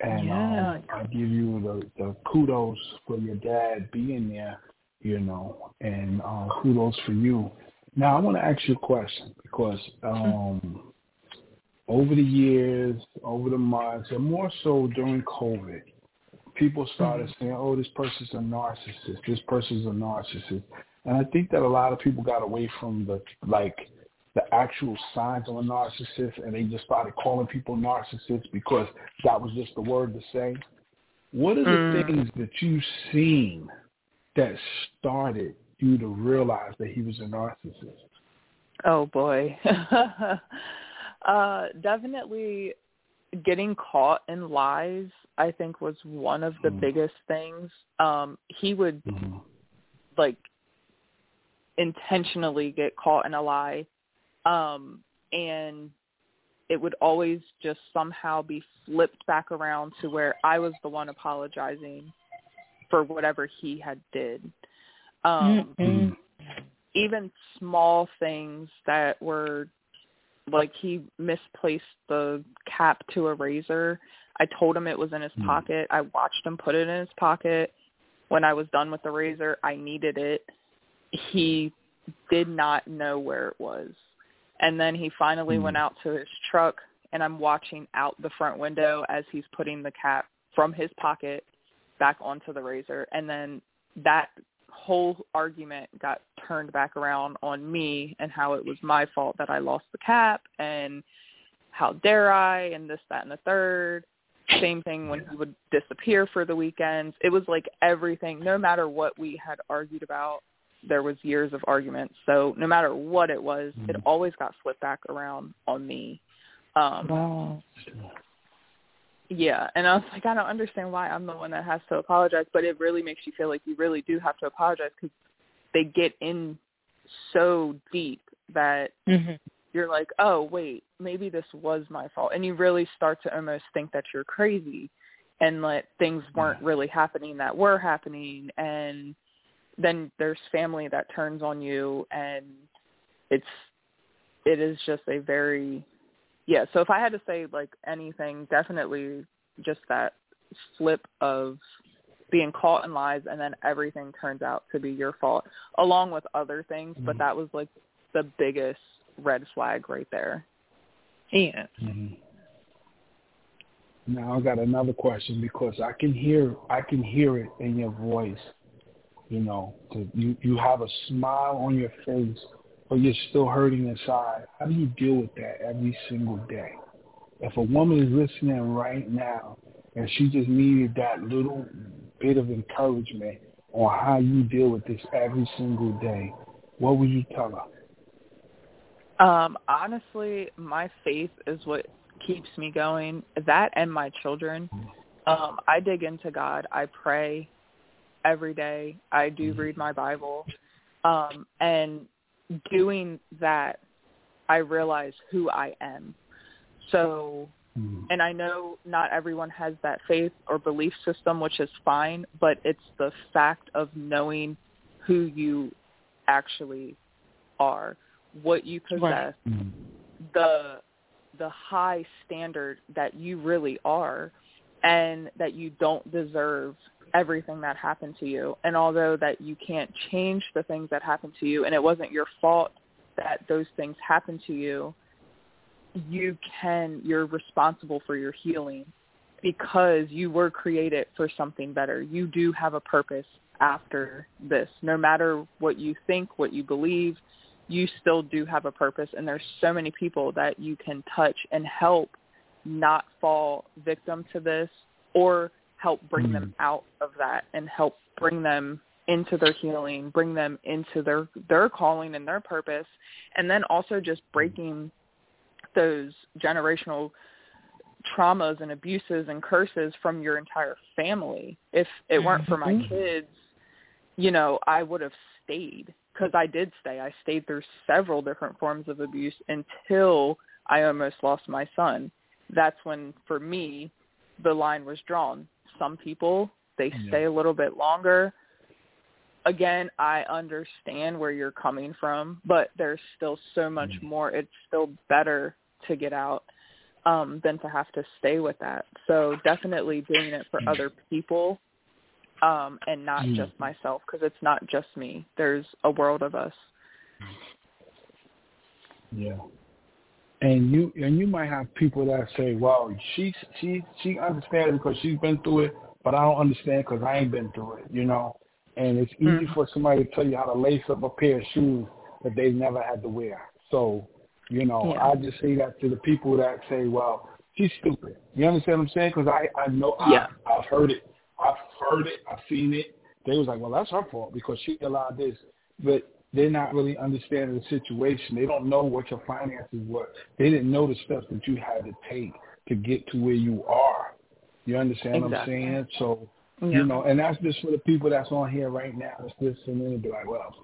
And yeah. um, I give you the, the kudos for your dad being there, you know, and uh, kudos for you. Now I want to ask you a question because um, over the years, over the months, and more so during COVID, people started saying, "Oh, this person's a narcissist. This person's a narcissist," and I think that a lot of people got away from the like the actual signs of a narcissist, and they just started calling people narcissists because that was just the word to say. What are the mm. things that you've seen that started you to realize that he was a narcissist? Oh boy. uh definitely getting caught in lies I think was one of the mm. biggest things. Um he would mm. like intentionally get caught in a lie um and it would always just somehow be flipped back around to where I was the one apologizing for whatever he had did. Um mm-hmm. even small things that were like he misplaced the cap to a razor. I told him it was in his mm-hmm. pocket. I watched him put it in his pocket. When I was done with the razor, I needed it. He did not know where it was. And then he finally mm-hmm. went out to his truck and I'm watching out the front window as he's putting the cap from his pocket back onto the razor and then that whole argument got turned back around on me and how it was my fault that I lost the cap and how dare I and this, that, and the third. Same thing when he would disappear for the weekends. It was like everything, no matter what we had argued about, there was years of arguments. So no matter what it was, mm-hmm. it always got flipped back around on me. Um, wow. Yeah, and I was like, I don't understand why I'm the one that has to apologize, but it really makes you feel like you really do have to apologize because they get in so deep that mm-hmm. you're like, oh wait, maybe this was my fault, and you really start to almost think that you're crazy, and that things weren't really happening that were happening, and then there's family that turns on you, and it's it is just a very yeah, so if I had to say like anything, definitely just that flip of being caught in lies and then everything turns out to be your fault along with other things, mm-hmm. but that was like the biggest red flag right there. Yeah. Mm-hmm. Now I got another question because I can hear I can hear it in your voice. You know, you you have a smile on your face but you're still hurting inside. How do you deal with that every single day? If a woman is listening right now and she just needed that little bit of encouragement on how you deal with this every single day, what would you tell her? Um, honestly, my faith is what keeps me going. That and my children. Um, I dig into God. I pray every day. I do mm-hmm. read my Bible. Um, and doing that, I realize who I am. So, mm-hmm. and I know not everyone has that faith or belief system, which is fine, but it's the fact of knowing who you actually are, what you possess, right. Mm-hmm. the the high standard that you really are and that you don't deserve everything that happened to you. And although that you can't change the things that happened to you and it wasn't your fault that those things happened to you, you can you're responsible for your healing because you were created for something better. You do have a purpose after this. No matter what you think, what you believe, you still do have a purpose and there's so many people that you can touch and help not fall victim to this or help bring mm. them out of that and help bring them into their healing, bring them into their their calling and their purpose, and then also just breaking those generational traumas and abuses and curses from your entire family. If it weren't for my mm-hmm. kids, you know, I would have stayed because I did stay. I stayed through several different forms of abuse until I almost lost my son. That's when, for me, the line was drawn. Some people they yeah. stay a little bit longer. Again i understand where you're coming from but there's still so much mm more. It's still better to get out um than to have to stay with that. So definitely doing it for mm other people um and not mm just myself because it's not just me. There's a world of us. Yeah and you and you might have people that say, "Well, she she she understands because she's been through it, but I don't understand because I ain't been through it, you know. And it's easy Mm. for somebody to tell you how to lace up a pair of shoes that they've never had to wear. So, you know, Yeah. I just say that to the people that say, "Well, she's stupid." You understand what I'm saying? Because I I know Yeah. I, I've heard it, I've heard it, I've seen it. They was like, "Well, that's her fault because she allowed this," but they're not really understanding the situation. They don't know what your finances were. They didn't know the steps that you had to take to get to where you are. You understand what I'm saying? So, Yeah. you know, and that's just for the people that's on here right now that's listening and then be like, well,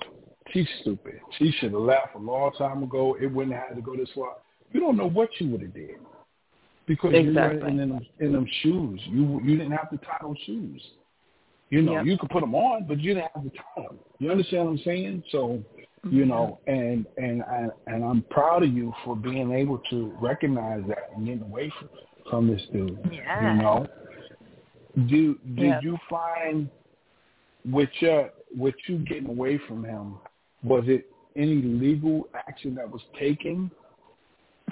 she's stupid. She should have left a long time ago. It wouldn't have had to go this far. You don't know what you would have did because you Exactly. were in them in them shoes. You you didn't have to tie those shoes. You know, Yep. you could put them on, but you didn't have tie them. You understand what I'm saying? So, you mm-hmm. know, and and I, and I'm proud of you for being able to recognize that and getting away from from this dude. Yeah. You know, do did Yeah. you find with your with you getting away from him, was it any legal action that was taken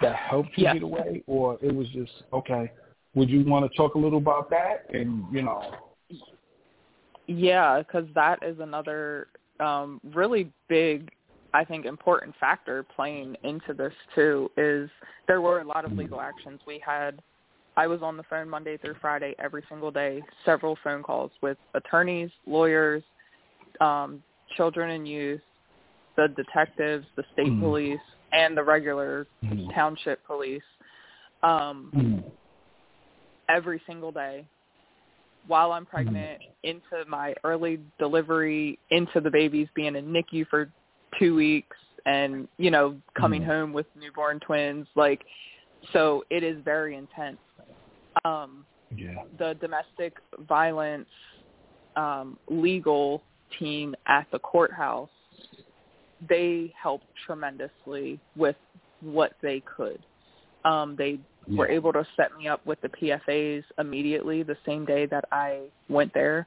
that helped you Yes. get away, or it was just okay? Would you want to talk a little about that? And you know, Yeah, because that is another um, really big, I think, important factor playing into this too. Is there were a lot of legal actions we had. I was on the phone Monday through Friday every single day, several phone calls with attorneys, lawyers, um, children and youth, the detectives, the state Mhm. police, and the regular Mhm. township police. Um, Mhm. every single day while I'm pregnant, into my early delivery, into the babies being in NICU for two weeks, and you know coming Mhm. home with newborn twins. Like, so it is very intense. Um, yeah, the domestic violence um, legal team at the courthouse, they helped tremendously with what they could. Um, they were able to set me up with the PFAs immediately the same day that I went there.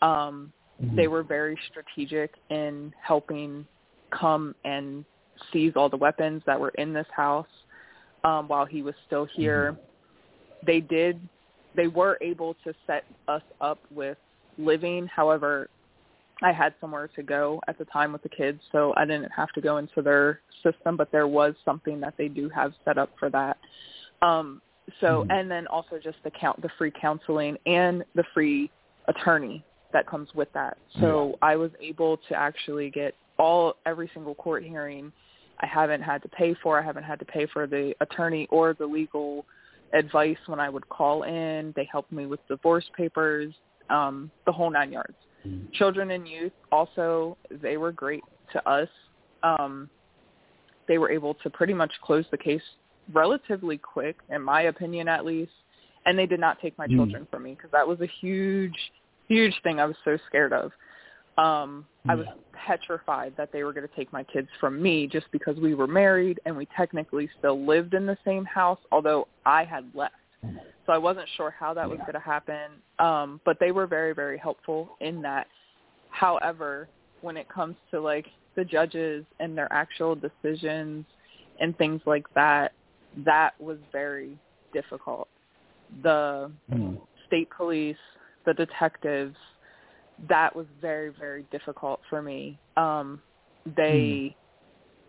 Um, Mhm. they were very strategic in helping come and seize all the weapons that were in this house um, while he was still here. They did, they were able to set us up with living. However, I had somewhere to go at the time with the kids, so I didn't have to go into their system, but there was something that they do have set up for that. Um, so, Mhm. and then also just the count, the free counseling and the free attorney that comes with that. So I was able to actually get all every single court hearing. I haven't had to pay for. I haven't had to pay for the attorney or the legal advice when I would call in. They helped me with divorce papers, um, the whole nine yards. Mhm. Children and youth also they were great to us. Um, they were able to pretty much close the case relatively quick, in my opinion at least. And they did not take my Mm. children from me because that was a huge, huge thing I was so scared of. Um, I was petrified that they were going to take my kids from me just because we were married and we technically still lived in the same house, although I had left. So I wasn't sure how that was Yeah. going to happen. Um, but they were very, very helpful in that. However, when it comes to like the judges and their actual decisions and things like that, that was very difficult. The Mhm. state police, the detectives, that was very, very difficult for me. Um, they,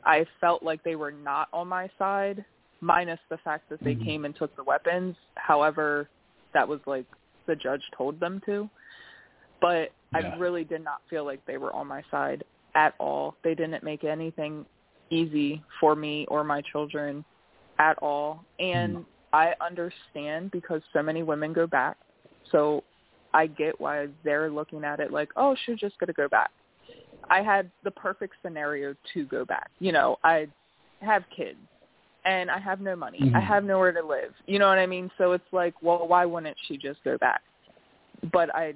I felt like they were not on my side, minus the fact that they Mhm. came and took the weapons. However, that was like the judge told them to. But Yeah. I really did not feel like they were on my side at all. They didn't make anything easy for me or my children at all. And Mm. I understand because so many women go back. So I get why they're looking at it like, oh, she's just going to go back. I had the perfect scenario to go back. You know, I have kids and I have no money. Mhm. I have nowhere to live. You know what I mean? So it's like, well, why wouldn't she just go back? But I,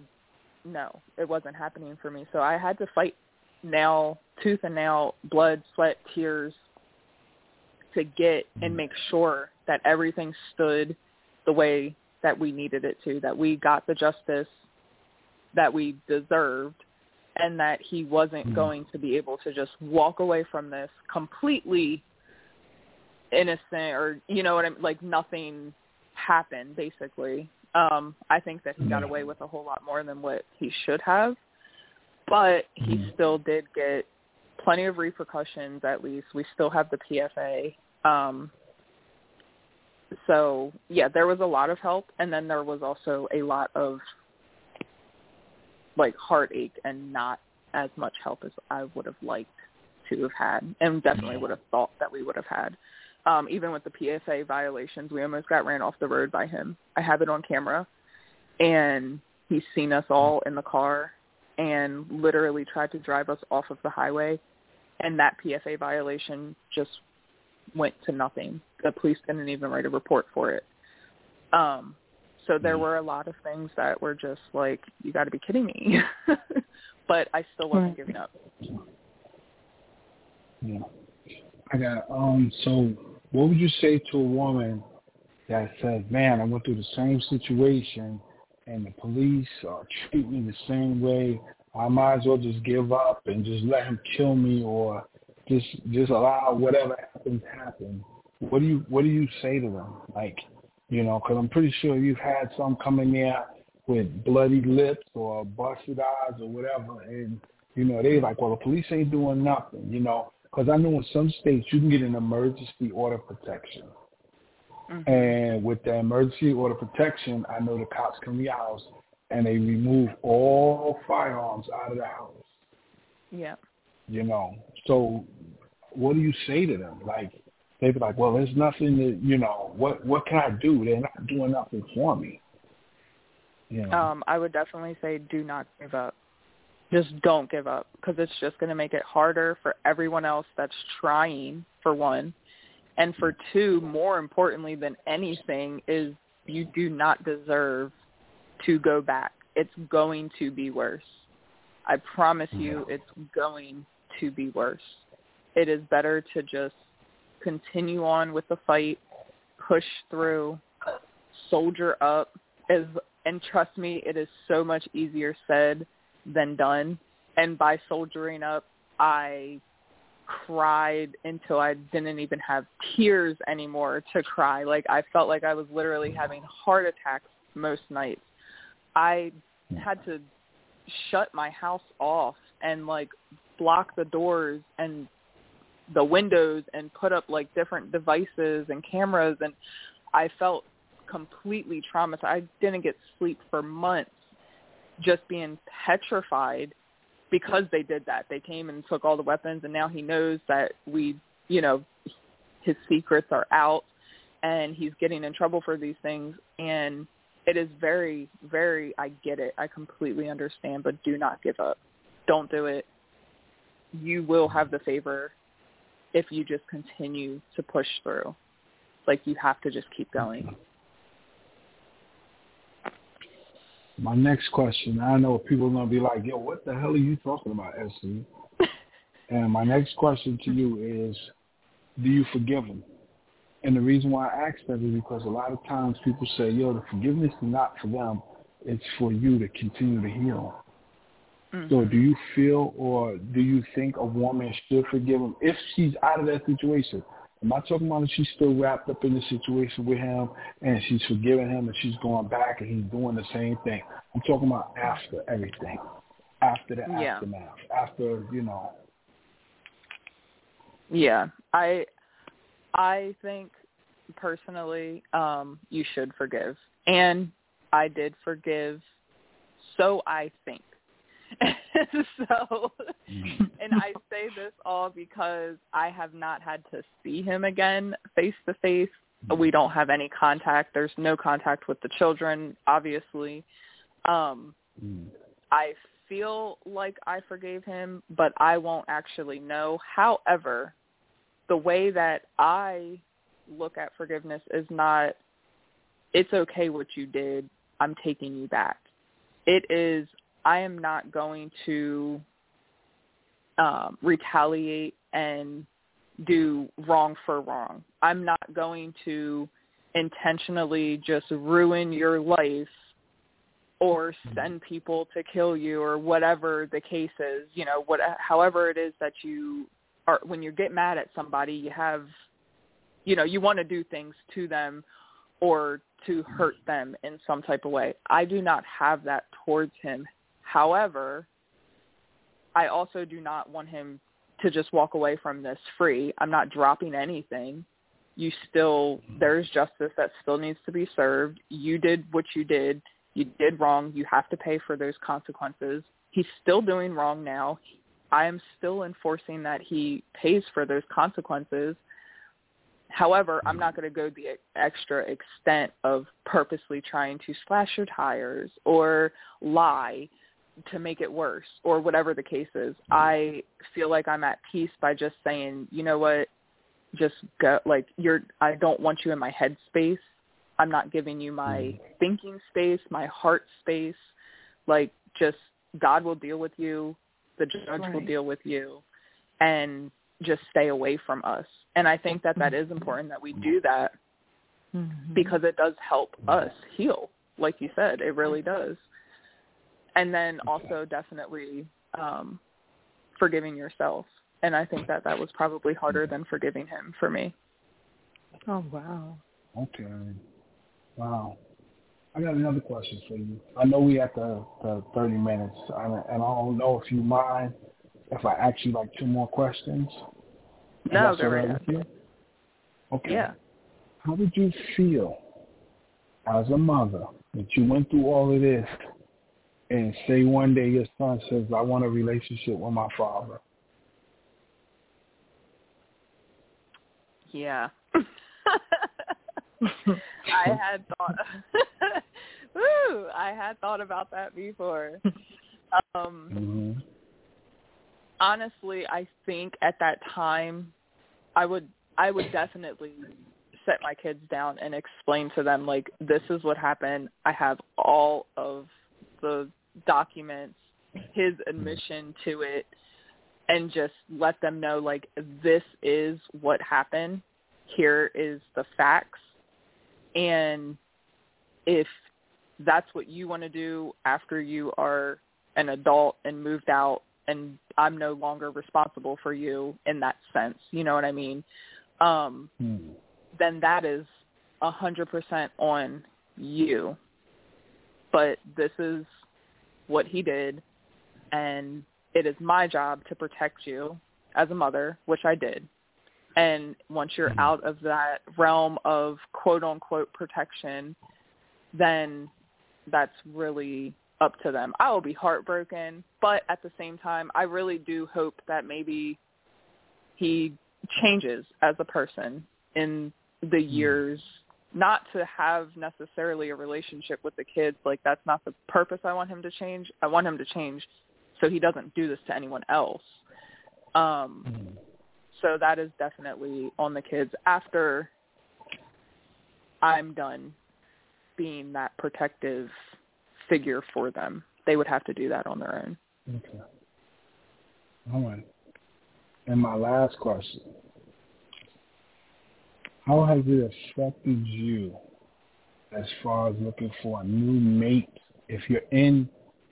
no, it wasn't happening for me. So I had to fight nail, tooth and nail, blood, sweat, tears to get and Mhm. make sure that everything stood the way that we needed it to, that we got the justice that we deserved and that he wasn't Mhm. going to be able to just walk away from this completely innocent or you know what I'm like nothing happened basically. Um, I think that he got away with a whole lot more than what he should have, but he Mhm. still did get plenty of repercussions. At least we still have the PFA. Um, so yeah, there was a lot of help, and then there was also a lot of like heartache and not as much help as I would have liked to have had, and definitely would have thought that we would have had. Um, even with the PFA violations, we almost got ran off the road by him. I have it on camera, and he's seen us all in the car and literally tried to drive us off of the highway, and that PFA violation just went to nothing. The police didn't even write a report for it. Um, so there Mhm. were a lot of things that were just like, you got to be kidding me. but I still wasn't giving up. Yeah. I got um so what would you say to a woman that says, Man, I went through the same situation and the police are treating me the same way. I might as well just give up and just let him kill me or just just allow whatever happens happen. What do you what do you say to them? Like, you know, because I'm pretty sure you've had some come in there with bloody lips or busted eyes or whatever, and you know they like, well, the police ain't doing nothing, you know. Because I know in some states you can get an emergency order protection, Mhm. and with the emergency order protection, I know the cops come to your house and they remove all firearms out of the house. Yeah. You know, so what do you say to them? Like they'd be like, well, there's nothing that you know. What what can I do? They're not doing nothing for me. You know. Um, I would definitely say do not give up. Just don't give up because it's just going to make it harder for everyone else that's trying, for one. And for two, more importantly than anything, is you do not deserve to go back. It's going to be worse. I promise you it's going to be worse. It is better to just continue on with the fight, push through, soldier up as and trust me, it is so much easier said than done. And by soldiering up, I cried until I didn't even have tears anymore to cry. Like I felt like I was literally having heart attacks most nights. I had to shut my house off and like block the doors and the windows and put up like different devices and cameras and I felt completely traumatized. I didn't get sleep for months just being petrified because they did that. They came and took all the weapons and now he knows that we, you know, his secrets are out and he's getting in trouble for these things and it is very very I get it. I completely understand, but do not give up. Don't do it. You will have the favor if you just continue to push through. Like you have to just keep going. My next question, I know people are gonna be like, "Yo, what the hell are you talking about, SC?" and my next question to you is, do you forgive them? And the reason why I ask that is because a lot of times people say, "Yo, the forgiveness is not for them; it's for you to continue to heal." Mhm. So, do you feel or do you think a woman should forgive him if she's out of that situation? I'm I talking about if she's still wrapped up in the situation with him and she's forgiving him and she's going back and he's doing the same thing. I'm talking about after everything, after the Yeah. aftermath, after you know. Yeah, I I think personally um you should forgive. And I did forgive. So I think. so and I say this all because I have not had to see him again face to face. We don't have any contact. There's no contact with the children, obviously. Um Mm. I feel like I forgave him, but I won't actually know. However, the way that I look at forgiveness is not it's okay what you did. I'm taking you back. It is I am not going to um retaliate and do wrong for wrong. I'm not going to intentionally just ruin your life or send people to kill you or whatever the case is, you know, what however it is that you are when you get mad at somebody, you have you know, you want to do things to them or to hurt them in some type of way. I do not have that towards him. However, I also do not want him to just walk away from this free. I'm not dropping anything. You still mm-hmm. there's justice that still needs to be served. You did what you did. You did wrong. You have to pay for those consequences. He's still doing wrong now. I am still enforcing that he pays for those consequences. However, I'm not going to go the extra extent of purposely trying to slash your tires or lie to make it worse or whatever the case is. Mm-hmm. I feel like I'm at peace by just saying, you know what, just go like you're I don't want you in my head space. I'm not giving you my mm-hmm. thinking space, my heart space. Like just God will deal with you the judge Right. will deal with you and just stay away from us and i think that that is mm-hmm. important that we do that Mhm. because it does help us heal like you said it really does and then also definitely um forgiving yourself and i think that that was probably harder than forgiving him for me Oh wow. Okay. Wow. I got another question for you. I know we at the, the 30 minutes, and and I don't know if you mind if I ask you like two more questions. Is no that go right all right with you? Okay. yeah How did you feel as a mother that you went through all of this and say one day your son says, I want a relationship with my father? Yeah. I had thought Woo, I had thought about that before. Um Mm-hmm. honestly, I think at that time I would I would definitely set my kids down and explain to them like this is what happened. I have all of the documents, his admission to it and just let them know like this is what happened. Here is the facts. And if that's what you want to do after you are an adult and moved out and I'm no longer responsible for you in that sense, you know what I mean? Um Hmm. then that is a hundred percent on you. But this is what he did and it is my job to protect you as a mother, which I did. And once you're Mhm. out of that realm of quote unquote protection, then that's really up to them. I will be heartbroken, but at the same time, I really do hope that maybe he changes as a person in the years not to have necessarily a relationship with the kids like that's not the purpose I want him to change. I want him to change so he doesn't do this to anyone else. Um Hmm. so that is definitely on the kids after I'm done being that protective figure for them. They would have to do that on their own. Okay. All right. And my last question. How has it affected you as far as looking for a new mate if you're in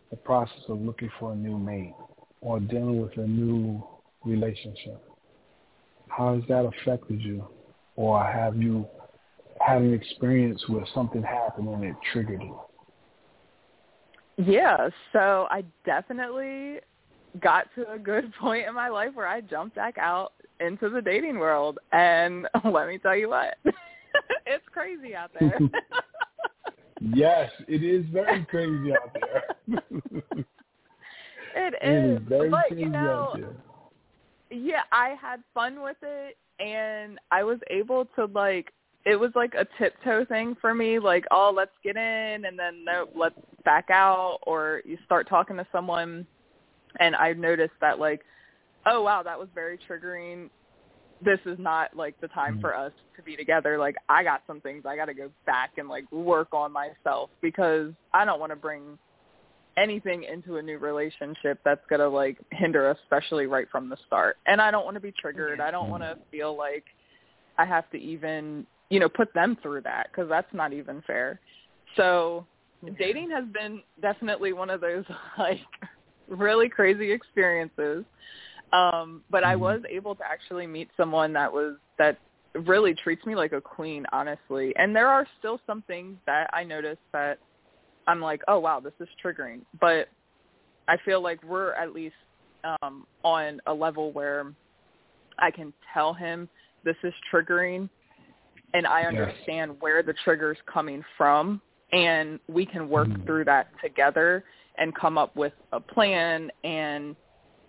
the process of looking for a new mate or dealing with a new relationship? How has that affected you? Or have you had an experience where something happened and it triggered you? Yeah, so I definitely got to a good point in my life where I jumped back out into the dating world and let me tell you what. it's crazy out there. Yes, it is very crazy out there. it It is But crazy you know, yeah, I had fun with it and I was able to like it was like a tiptoe thing for me, like, oh, let's get in and then no, let's back out or you start talking to someone and I noticed that like, oh wow, that was very triggering. This is not like the time Mhm. for us to be together. Like I got some things I gotta go back and like work on myself because I don't want to bring anything into a new relationship that's going to like hinder us especially right from the start. And i don't want to be triggered. I don't want to feel like i have to even you know put them through that because that's not even fair. So dating has been definitely one of those like really crazy experiences um but i Mhm. was able to actually meet someone that was that really treats me like a queen, honestly. And there are still some things that I notice that I'm like, oh wow, this is triggering. But I feel like we're at least um, on a level where I can tell him this is triggering, and I understand yes. where the trigger's coming from, and we can work mm-hmm. through that together and come up with a plan. And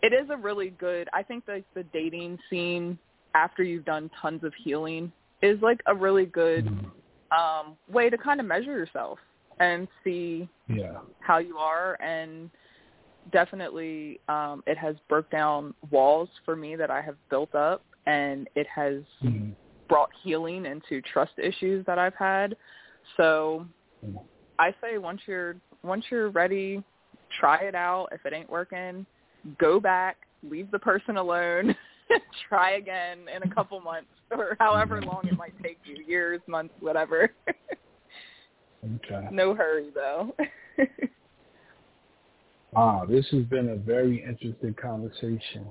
it is a really good. I think like the dating scene after you've done tons of healing is like a really good mm-hmm. um, way to kind of measure yourself and see yeah. how you are and definitely um it has broke down walls for me that I have built up and it has mm-hmm. brought healing into trust issues that I've had. So mm-hmm. I say once you're once you're ready, try it out. If it ain't working, go back, leave the person alone, try again in a couple months or however mm-hmm. long it might take you, years, months, whatever. okay. No hurry though. Ah, this has been a very interesting conversation.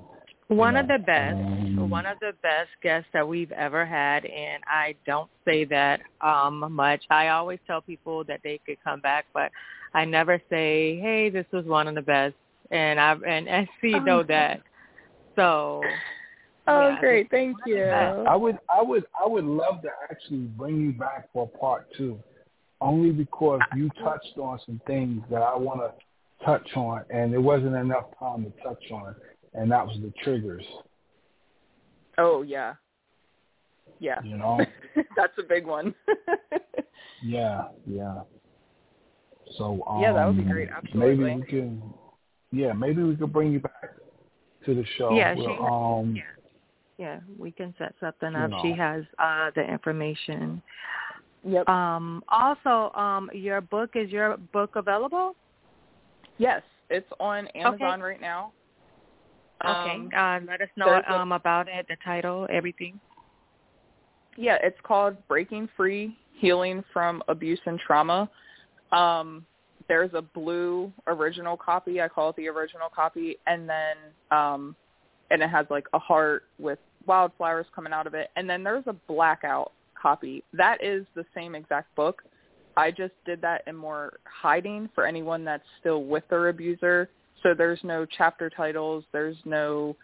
One of the best, um, one of the best guests that we've ever had, and I don't say that um much. I always tell people that they could come back, but I never say, "Hey, this was one of the best," and I and SC know that. So. Oh, yeah, great! Thank you. I would, I would, I would love to actually bring you back for part two, only because you touched on some things that I want to touch on, and there wasn't enough time to touch on, and that was the triggers. Oh yeah, yeah. You know, that's a big one. yeah, yeah. So um, yeah, that would be great. Absolutely. Maybe we can. Yeah, maybe we could bring you back to the show. Yeah, she, um, yeah. Yeah, we can set something up. Know. She has uh the information. Yep. Um also um your book is your book available? Yes, it's on Amazon okay. right now. Okay. Um, uh, let us know um, about it, the title, everything. Yeah, it's called Breaking Free, Healing from Abuse and Trauma. Um, there's a blue original copy. I call it the original copy. And then, um, and it has like a heart with wildflowers coming out of it. And then there's a blackout copy. That is the same exact book. I just did that in more hiding for anyone that's still with their abuser. So there's no chapter titles. There's no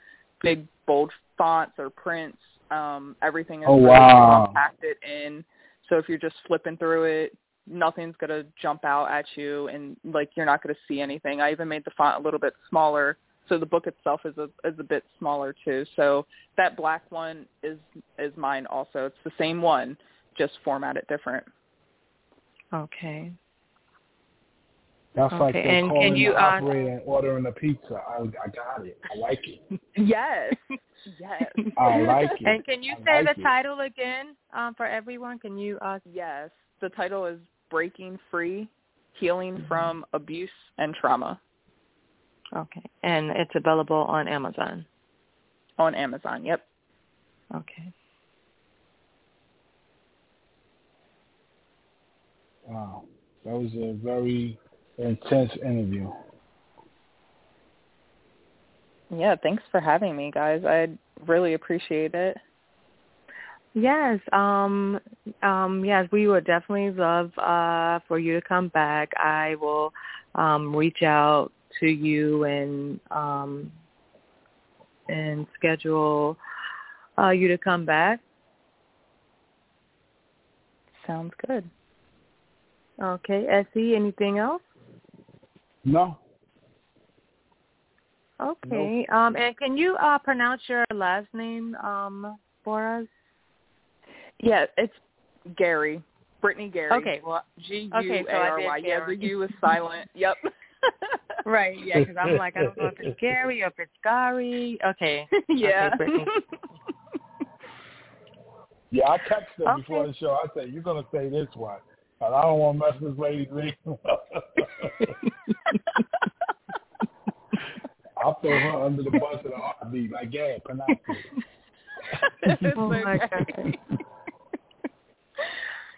big bold fonts or prints. Um, everything is oh, wow. compacted in. So if you're just flipping through it, nothing's gonna jump out at you, and like you're not gonna see anything. I even made the font a little bit smaller, so the book itself is a is a bit smaller too. So that black one is is mine also. It's the same one, just formatted different. Okay. That's okay. like they're and calling can you, the uh, operator and ordering a pizza. I I got it. I like it. yes. Yes. I like it. And can you I say like the it. title again um, for everyone? Can you? Uh, yes. The title is Breaking Free, Healing mm-hmm. from Abuse and Trauma. Okay. And it's available on Amazon. On Amazon. Yep. Okay. Wow. That was a very intense interview. Yeah, thanks for having me, guys. I really appreciate it. Yes, um, um, yes, we would definitely love uh, for you to come back. I will um, reach out to you and um, and schedule uh, you to come back. Sounds good. Okay, SC, anything else? No. Okay. Nope. Um, and can you uh, pronounce your last name um, for us? Yeah, it's Guary. Brittney Guary. Okay. Well, G U A R Y. Yeah, the U is silent. Yep. right. Yeah, because I'm like I don't know if it's Gary or if it's Gary. Okay. yeah. Okay, yeah, I texted her okay. before the show. I said, "You're gonna say this one." But I don't want to mess this lady's name I'll throw her under the bus in a heartbeat. Like, yeah, pronounce it. oh my God.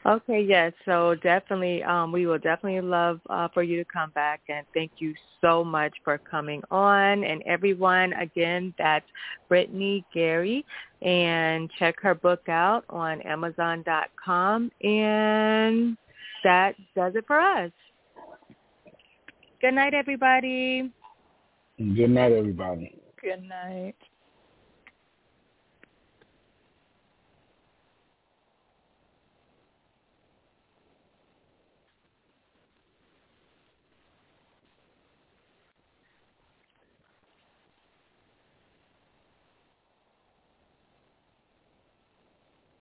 Okay, yes. So definitely, um, we will definitely love uh, for you to come back, and thank you so much for coming on. And everyone, again, that's Brittney Guary, and check her book out on Amazon.com. And that does it for us. Good night, everybody. Good night, everybody. Good night.